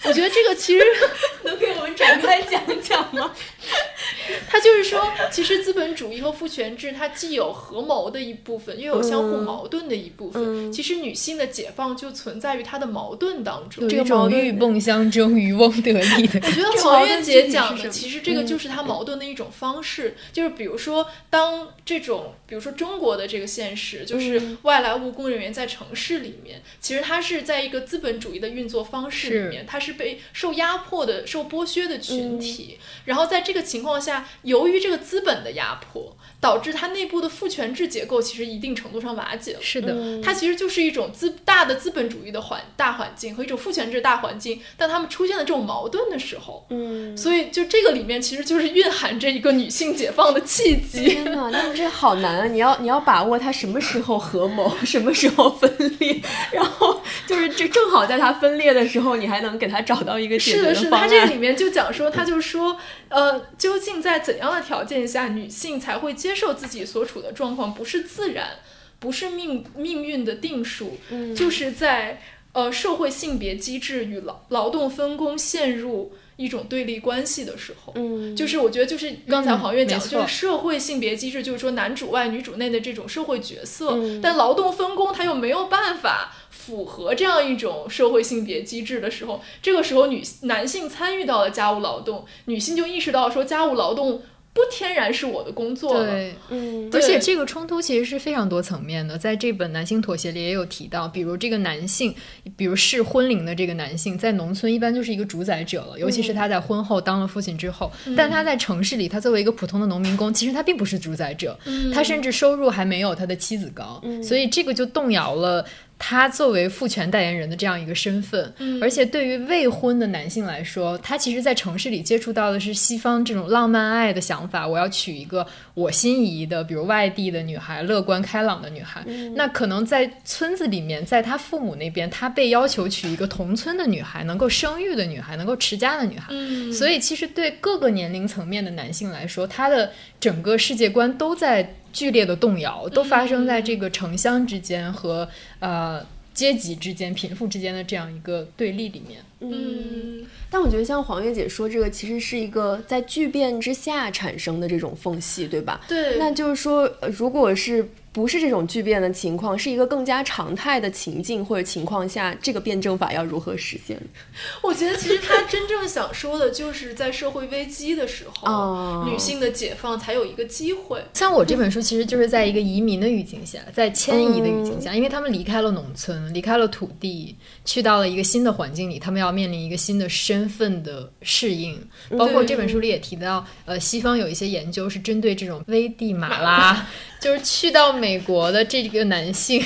我觉得这个其实 能给我们展开讲讲吗？他就是说，其实资本主义和父权制它既有合谋的一部分，又有相互矛盾的一部分。嗯其实女性的解放就存在于它的矛盾当中。有一种鹬蚌相争，渔翁得利的。我觉得这黄月姐讲的，其实这个就是它矛盾的一种方式，就是比如说，当这种，比如说中国的这个现实，就是嗯外来务工人员在城市里面，其实它是在一个资本主义的运作方式里面，它是被受压迫的、受剥削的群体，然后在这个情况下，由于这个资本的压迫，导致它内部的父权制结构其实一定程度上瓦解了。是的，嗯它其实就是一种资大的资本主义的环大环境和一种父权制大环境，当他们出现了这种矛盾的时候，嗯，所以就这个里面其实就是蕴含着一个女性解放的契机。天哪，那么这好难啊！你要你要把握它什么时候合谋，什么时候分裂，然后就是这正好在它分裂的时候，你还能给它找到一个解决是的，是的，方案。它这个里面就讲说，他就说，呃，究竟在怎样的条件下，女性才会接受自己所处的状况不是自然，不是命命运的定数，嗯。就是在呃社会性别机制与劳劳动分工陷入一种对立关系的时候。嗯，就是我觉得，就是刚才黄月讲的，就是社会性别机制，就是说男主外女主内的这种社会角色，嗯。但劳动分工它又没有办法符合这样一种社会性别机制的时候，这个时候女男性参与到了家务劳动，女性就意识到说家务劳动不天然是我的工作了。对。嗯而且这个冲突其实是非常多层面的，在这本《男性妥协》里也有提到，比如这个男性，比如适婚龄的这个男性，在农村一般就是一个主宰者了，尤其是他在婚后当了父亲之后，但他在城市里，他作为一个普通的农民工，其实他并不是主宰者，他甚至收入还没有他的妻子高，所以这个就动摇了。他作为父权代言人的这样一个身份，而且对于未婚的男性来说，他其实，在城市里接触到的是西方这种浪漫爱的想法。我要娶一个我心仪的，比如外地的女孩，乐观开朗的女孩。那可能在村子里面，在他父母那边，他被要求娶一个同村的女孩，能够生育的女孩，能够持家的女孩。嗯，所以，其实对各个年龄层面的男性来说，他的整个世界观都在剧烈的动摇，都发生在这个城乡之间和呃阶级之间、贫富之间的这样一个对立里面。嗯，但我觉得像黄月姐说，这个其实是一个在巨变之下产生的这种缝隙，对吧？对，那就是说，呃如果是不是这种巨变的情况，是一个更加常态的情境或者情况下，这个辩证法要如何实现？我觉得其实他真正想说的就是在社会危机的时候，哦女性的解放才有一个机会。像我这本书，其实就是在一个移民的语境下，在迁移的语境下，因为他们离开了农村，离开了土地，去到了一个新的环境里，他们要面临一个新的身份的适应。包括这本书里也提到，呃，西方有一些研究是针对这种危地马拉，就是去到美国的这个男性，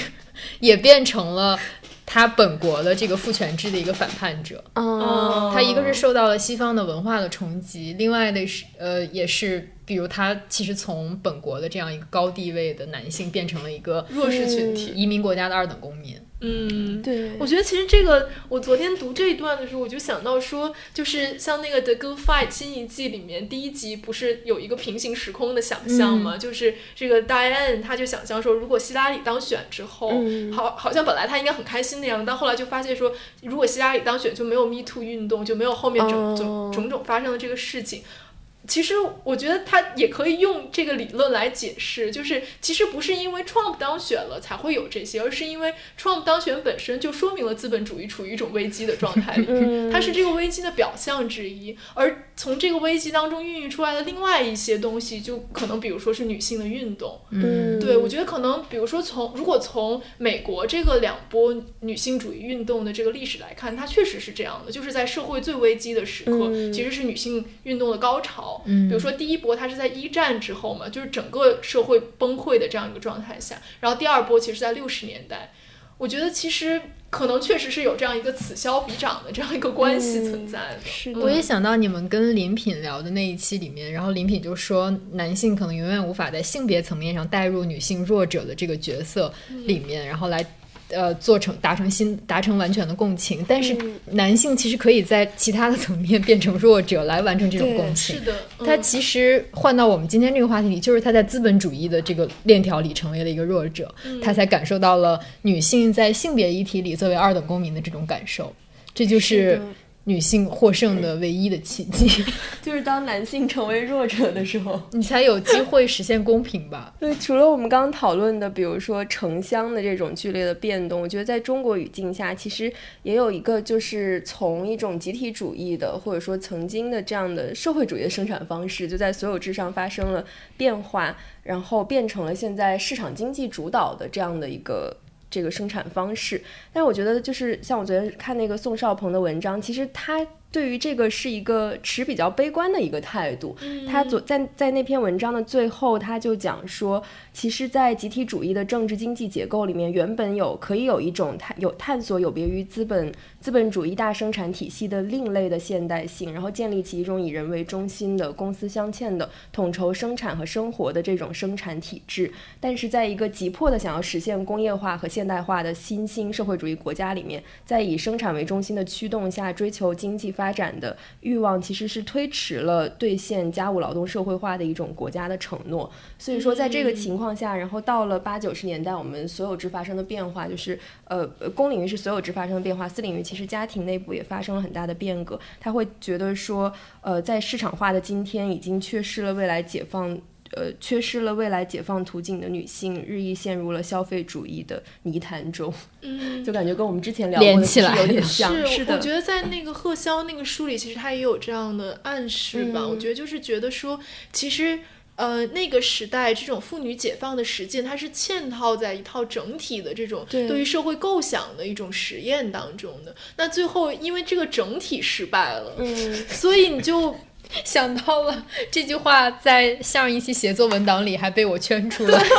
也变成了。他本国的这个父权制的一个反叛者。哦，他一个是受到了西方的文化的冲击，另外的是呃也是，比如他其实从本国的这样一个高地位的男性变成了一个弱势群体。移民国家的二等公民。嗯，对，我觉得其实这个，我昨天读这一段的时候，我就想到说，就是像那个《The Good Fight》新一季里面第一集不是有一个平行时空的想象吗？就是这个 Diane 他就想象说，如果希拉里当选之后，好，好像本来他应该很开心那样子，但后来就发现说，如果希拉里当选，就没有 Me Too 运动，就没有后面种种种种发生的这个事情。其实我觉得他也可以用这个理论来解释，就是其实不是因为 Trump 当选了才会有这些，而是因为 Trump 当选本身就说明了资本主义处于一种危机的状态里，它是这个危机的表象之一。而从这个危机当中孕育出来的另外一些东西，就可能比如说是女性的运动。嗯，对，我觉得可能比如说从如果从美国这个两波女性主义运动的这个历史来看，它确实是这样的，就是在社会最危机的时刻，其实是女性运动的高潮。嗯，比如说第一波它是在一战之后嘛，就是整个社会崩溃的这样一个状态下，然后第二波其实在六十年代，我觉得其实可能确实是有这样一个此消彼长的这样一个关系存在的。是我也想到你们跟林品聊的那一期里面，然后林品就说男性可能永远无法在性别层面上带入女性弱者的这个角色里面，然后来。呃，做成达成新达成完全的共情，但是男性其实可以在其他的层面变成弱者来完成这种共情。是的，他其实换到我们今天这个话题里，就是他在资本主义的这个链条里成为了一个弱者，他才感受到了女性在性别议题里作为二等公民的这种感受，这就是女性获胜的唯一的契机。就是当男性成为弱者的时候，你才有机会实现公平吧？对，除了我们刚刚讨论的，比如说城乡的这种剧烈的变动，我觉得在中国语境下，其实也有一个，就是从一种集体主义的，或者说曾经的这样的社会主义的生产方式，就在所有制上发生了变化，然后变成了现在市场经济主导的这样的一个这个生产方式。但是我觉得，就是像我昨天看那个宋少鹏的文章，其实他。对于这个是一个持比较悲观的一个态度。他左在在那篇文章的最后，他就讲说，其实，在集体主义的政治经济结构里面，原本有可以有一种探有探索有别于资本资本主义大生产体系的另类的现代性，然后建立起一种以人为中心的公司镶嵌的统筹生产和生活的这种生产体制。但是，在一个急迫的想要实现工业化和现代化的新兴社会主义国家里面，在以生产为中心的驱动下，追求经济。发发展的欲望其实是推迟了兑现家务劳动社会化的一种国家的承诺。所以说，在这个情况下，然后到了八九十年代，我们所有制发生的变化，就是呃，公领域是所有制发生的变化，私领域其实家庭内部也发生了很大的变革。他会觉得说，呃，在市场化的今天，已经缺失了未来解放。呃，缺失了未来解放途径的女性，日益陷入了消费主义的泥潭中。嗯，就感觉跟我们之前聊过的起来有点像。是的，我觉得在那个贺潇那个书里，其实他也有这样的暗示吧。我觉得就是觉得说，其实呃，那个时代这种妇女解放的实践，它是嵌套在一套整体的这种对于社会构想的一种实验当中的。那最后因为这个整体失败了，嗯，所以你就。想到了这句话，在上一期写作文档里还被我圈出来，就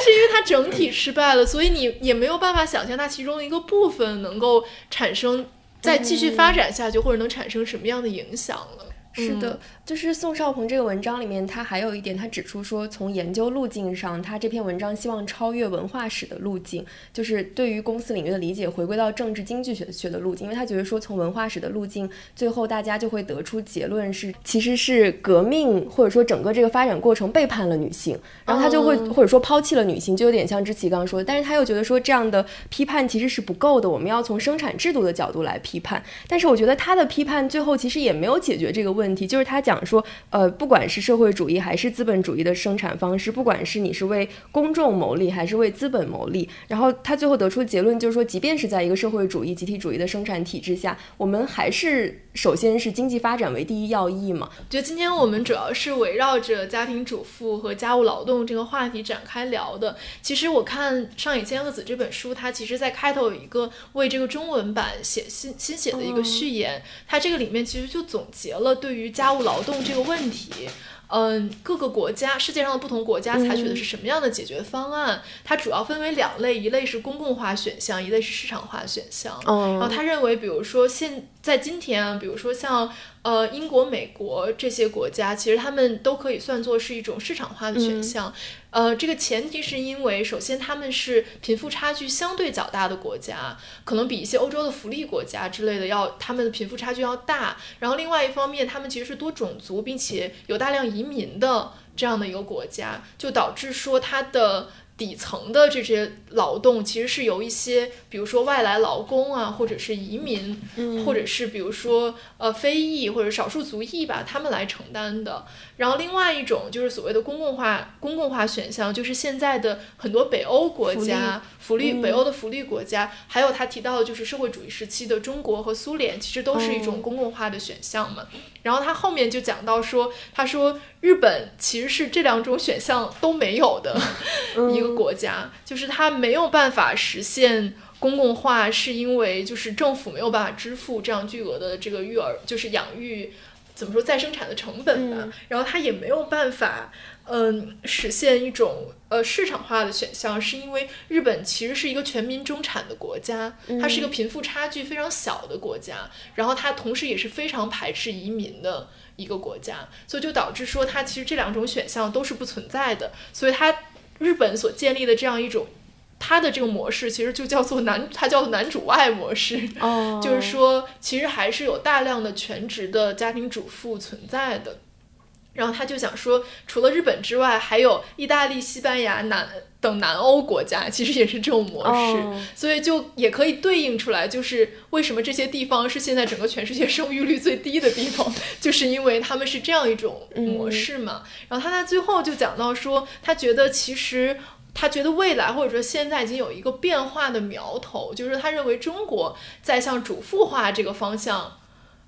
是因为它整体失败了，所以你也没有办法想象它其中的一个部分能够产生再继续发展下去，或者能产生什么样的影响了。是的，就是宋少鹏这个文章里面，他还有一点，他指出说，从研究路径上，他这篇文章希望超越文化史的路径，就是对于公司领域的理解，回归到政治经济学学的路径，因为他觉得说，从文化史的路径，最后大家就会得出结论是，其实是革命或者说整个这个发展过程背叛了女性，然后他就会或者说抛弃了女性，就有点像之奇刚刚说的，但是他又觉得说这样的批判其实是不够的，我们要从生产制度的角度来批判，但是我觉得他的批判最后其实也没有解决这个问题。问题就是他讲说，呃，不管是社会主义还是资本主义的生产方式，不管是你是为公众谋利还是为资本谋利，然后他最后得出结论就是说，即便是在一个社会主义集体主义的生产体制下，我们还是首先是经济发展为第一要义嘛。就今天我们主要是围绕着家庭主妇和家务劳动这个话题展开聊的。其实我看上野千鹤子这本书，它其实在开头有一个为这个中文版写新新写的一个序言，它这个里面其实就总结了对于家务劳动这个问题，嗯，各个国家，世界上的不同国家采取的是什么样的解决方案？它主要分为两类，一类是公共化选项，一类是市场化选项。然后他认为，比如说现在今天啊，比如说像呃英国、美国这些国家，其实他们都可以算作是一种市场化的选项。呃，这个前提是因为，首先他们是贫富差距相对较大的国家，可能比一些欧洲的福利国家之类的要他们的贫富差距要大。然后另外一方面，他们其实是多种族，并且有大量移民的这样的一个国家，就导致说它的。底层的这些劳动其实是由一些，比如说外来劳工啊，或者是移民，或者是比如说呃非裔或者少数族裔吧，他们来承担的。然后另外一种就是所谓的公共化公共化选项，就是现在的很多北欧国家福利北欧的福利国家，还有他提到的就是社会主义时期的中国和苏联，其实都是一种公共化的选项嘛。然后他后面就讲到说，他说日本其实是这两种选项都没有的 一个国家，就是他没有办法实现公共化，是因为就是政府没有办法支付这样巨额的这个育儿，就是养育怎么说再生产的成本吧。然后它也没有办法，嗯，实现一种呃市场化的选项，是因为日本其实是一个全民中产的国家，它是一个贫富差距非常小的国家，然后它同时也是非常排斥移民的一个国家，所以就导致说它其实这两种选项都是不存在的，所以它日本所建立的这样一种。它的这个模式其实就叫做男，他叫做男主外模式，就是说其实还是有大量的全职的家庭主妇存在的。然后他就想说，除了日本之外，还有意大利、西班牙、南等南欧国家，其实也是这种模式，所以就也可以对应出来，就是为什么这些地方是现在整个全世界生育率最低的地方，就是因为他们是这样一种模式嘛。然后他在最后就讲到说，他觉得其实。他觉得未来或者说现在已经有一个变化的苗头，就是他认为中国在向主妇化这个方向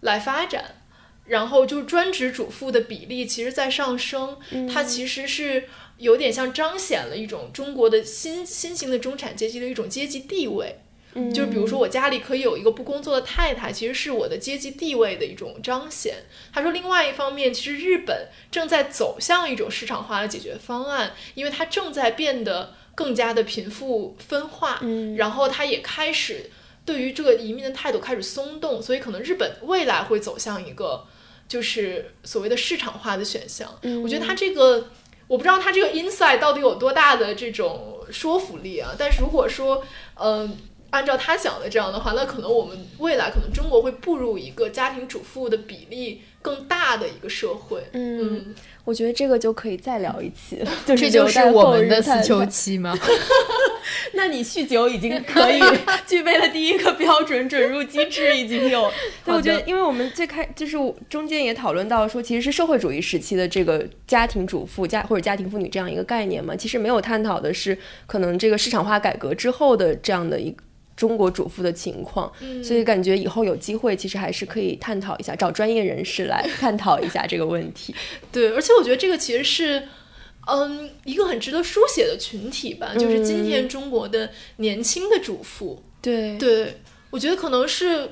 来发展，然后就专职主妇的比例其实在上升，它其实是有点像彰显了一种中国的新新型的中产阶级的一种阶级地位。就是比如说，我家里可以有一个不工作的太太，其实是我的阶级地位的一种彰显。他说，另外一方面，其实日本正在走向一种市场化的解决方案，因为它正在变得更加的贫富分化，嗯，然后它也开始对于这个移民的态度开始松动，所以可能日本未来会走向一个就是所谓的市场化的选项。我觉得他这个，我不知道他这个 inside 到底有多大的这种说服力啊，但是如果说，嗯。按照他想的这样的话，那可能我们未来可能中国会步入一个家庭主妇的比例更大的一个社会。嗯，我觉得这个就可以再聊一期，这就是我们的思秋期吗？那你酗酒已经可以 具备了第一个标准，准入机制已经有。对，我觉得，因为我们最开就是中间也讨论到说，其实是社会主义时期的这个家庭主妇家或者家庭妇女这样一个概念嘛，其实没有探讨的是可能这个市场化改革之后的这样的一个。中国主妇的情况，所以感觉以后有机会，其实还是可以探讨一下，找专业人士来探讨一下这个问题。对，而且我觉得这个其实是，嗯，一个很值得书写的群体吧，就是今天中国的年轻的主妇。对，对我觉得可能是，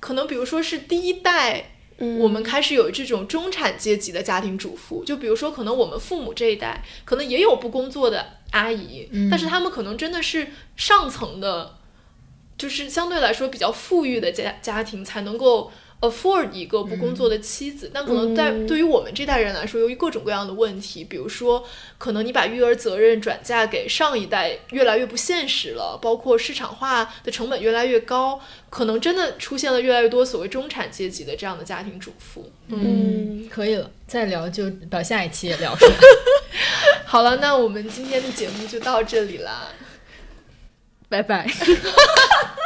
可能比如说是第一代，我们开始有这种中产阶级的家庭主妇，就比如说可能我们父母这一代，可能也有不工作的阿姨，但是他们可能真的是上层的。就是相对来说比较富裕的家家庭才能够 afford 一个不工作的妻子，但可能在对于我们这代人来说，由于各种各样的问题，比如说可能你把育儿责任转嫁给上一代越来越不现实了，包括市场化的成本越来越高，可能真的出现了越来越多所谓中产阶级的这样的家庭主妇。嗯，可以了，再聊就到下一期也聊出来。好了，那我们今天的节目就到这里啦。拜拜。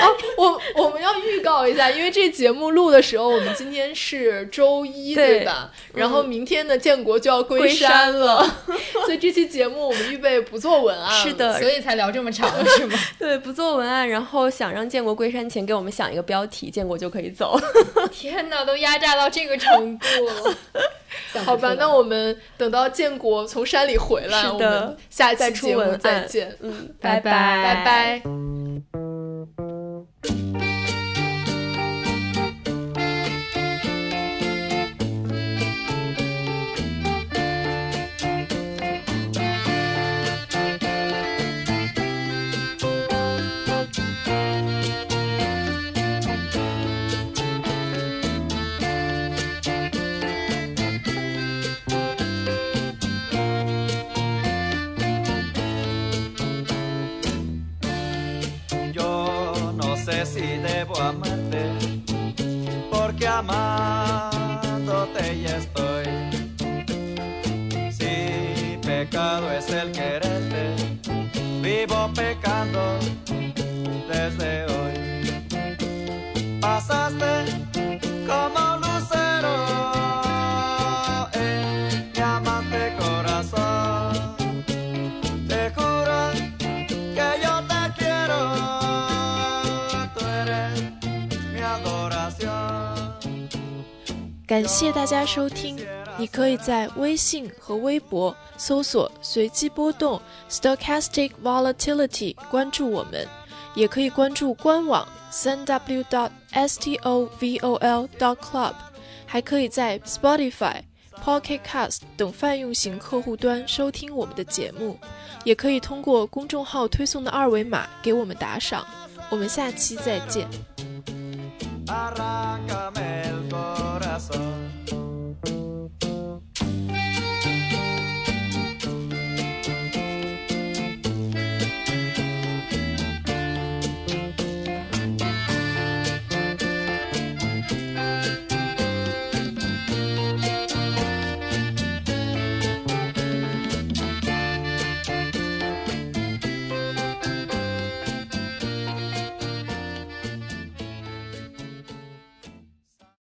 哦，我我们要预告一下，因为这节目录的时候，我们今天是周一，对吧？然后明天的建国就要归山了，所以这期节目我们预备不做文案，是的，所以才聊这么长，是吗？对，不做文案，然后想让建国归山前给我们想一个标题，建国就可以走。天哪，都压榨到这个程度了。好吧，那我们等到建国从山里回来，我们下期节目再见。嗯，拜拜，拜拜。el quererte, vivo pecando desde hoy. Pasaste como un lucero en mi amante corazón. Te juro que yo te quiero, tú eres mi adoración. 感谢大家收听， 你可以在微信和微博搜索“随机波动 ”（Stochastic Volatility） 关注我们，也可以关注官网三 w stovol dot club 还可以在 Spotify、Pocket Cast 等泛用型客户端收听我们的节目，也可以通过公众号推送的二维码给我们打赏。我们下期再见。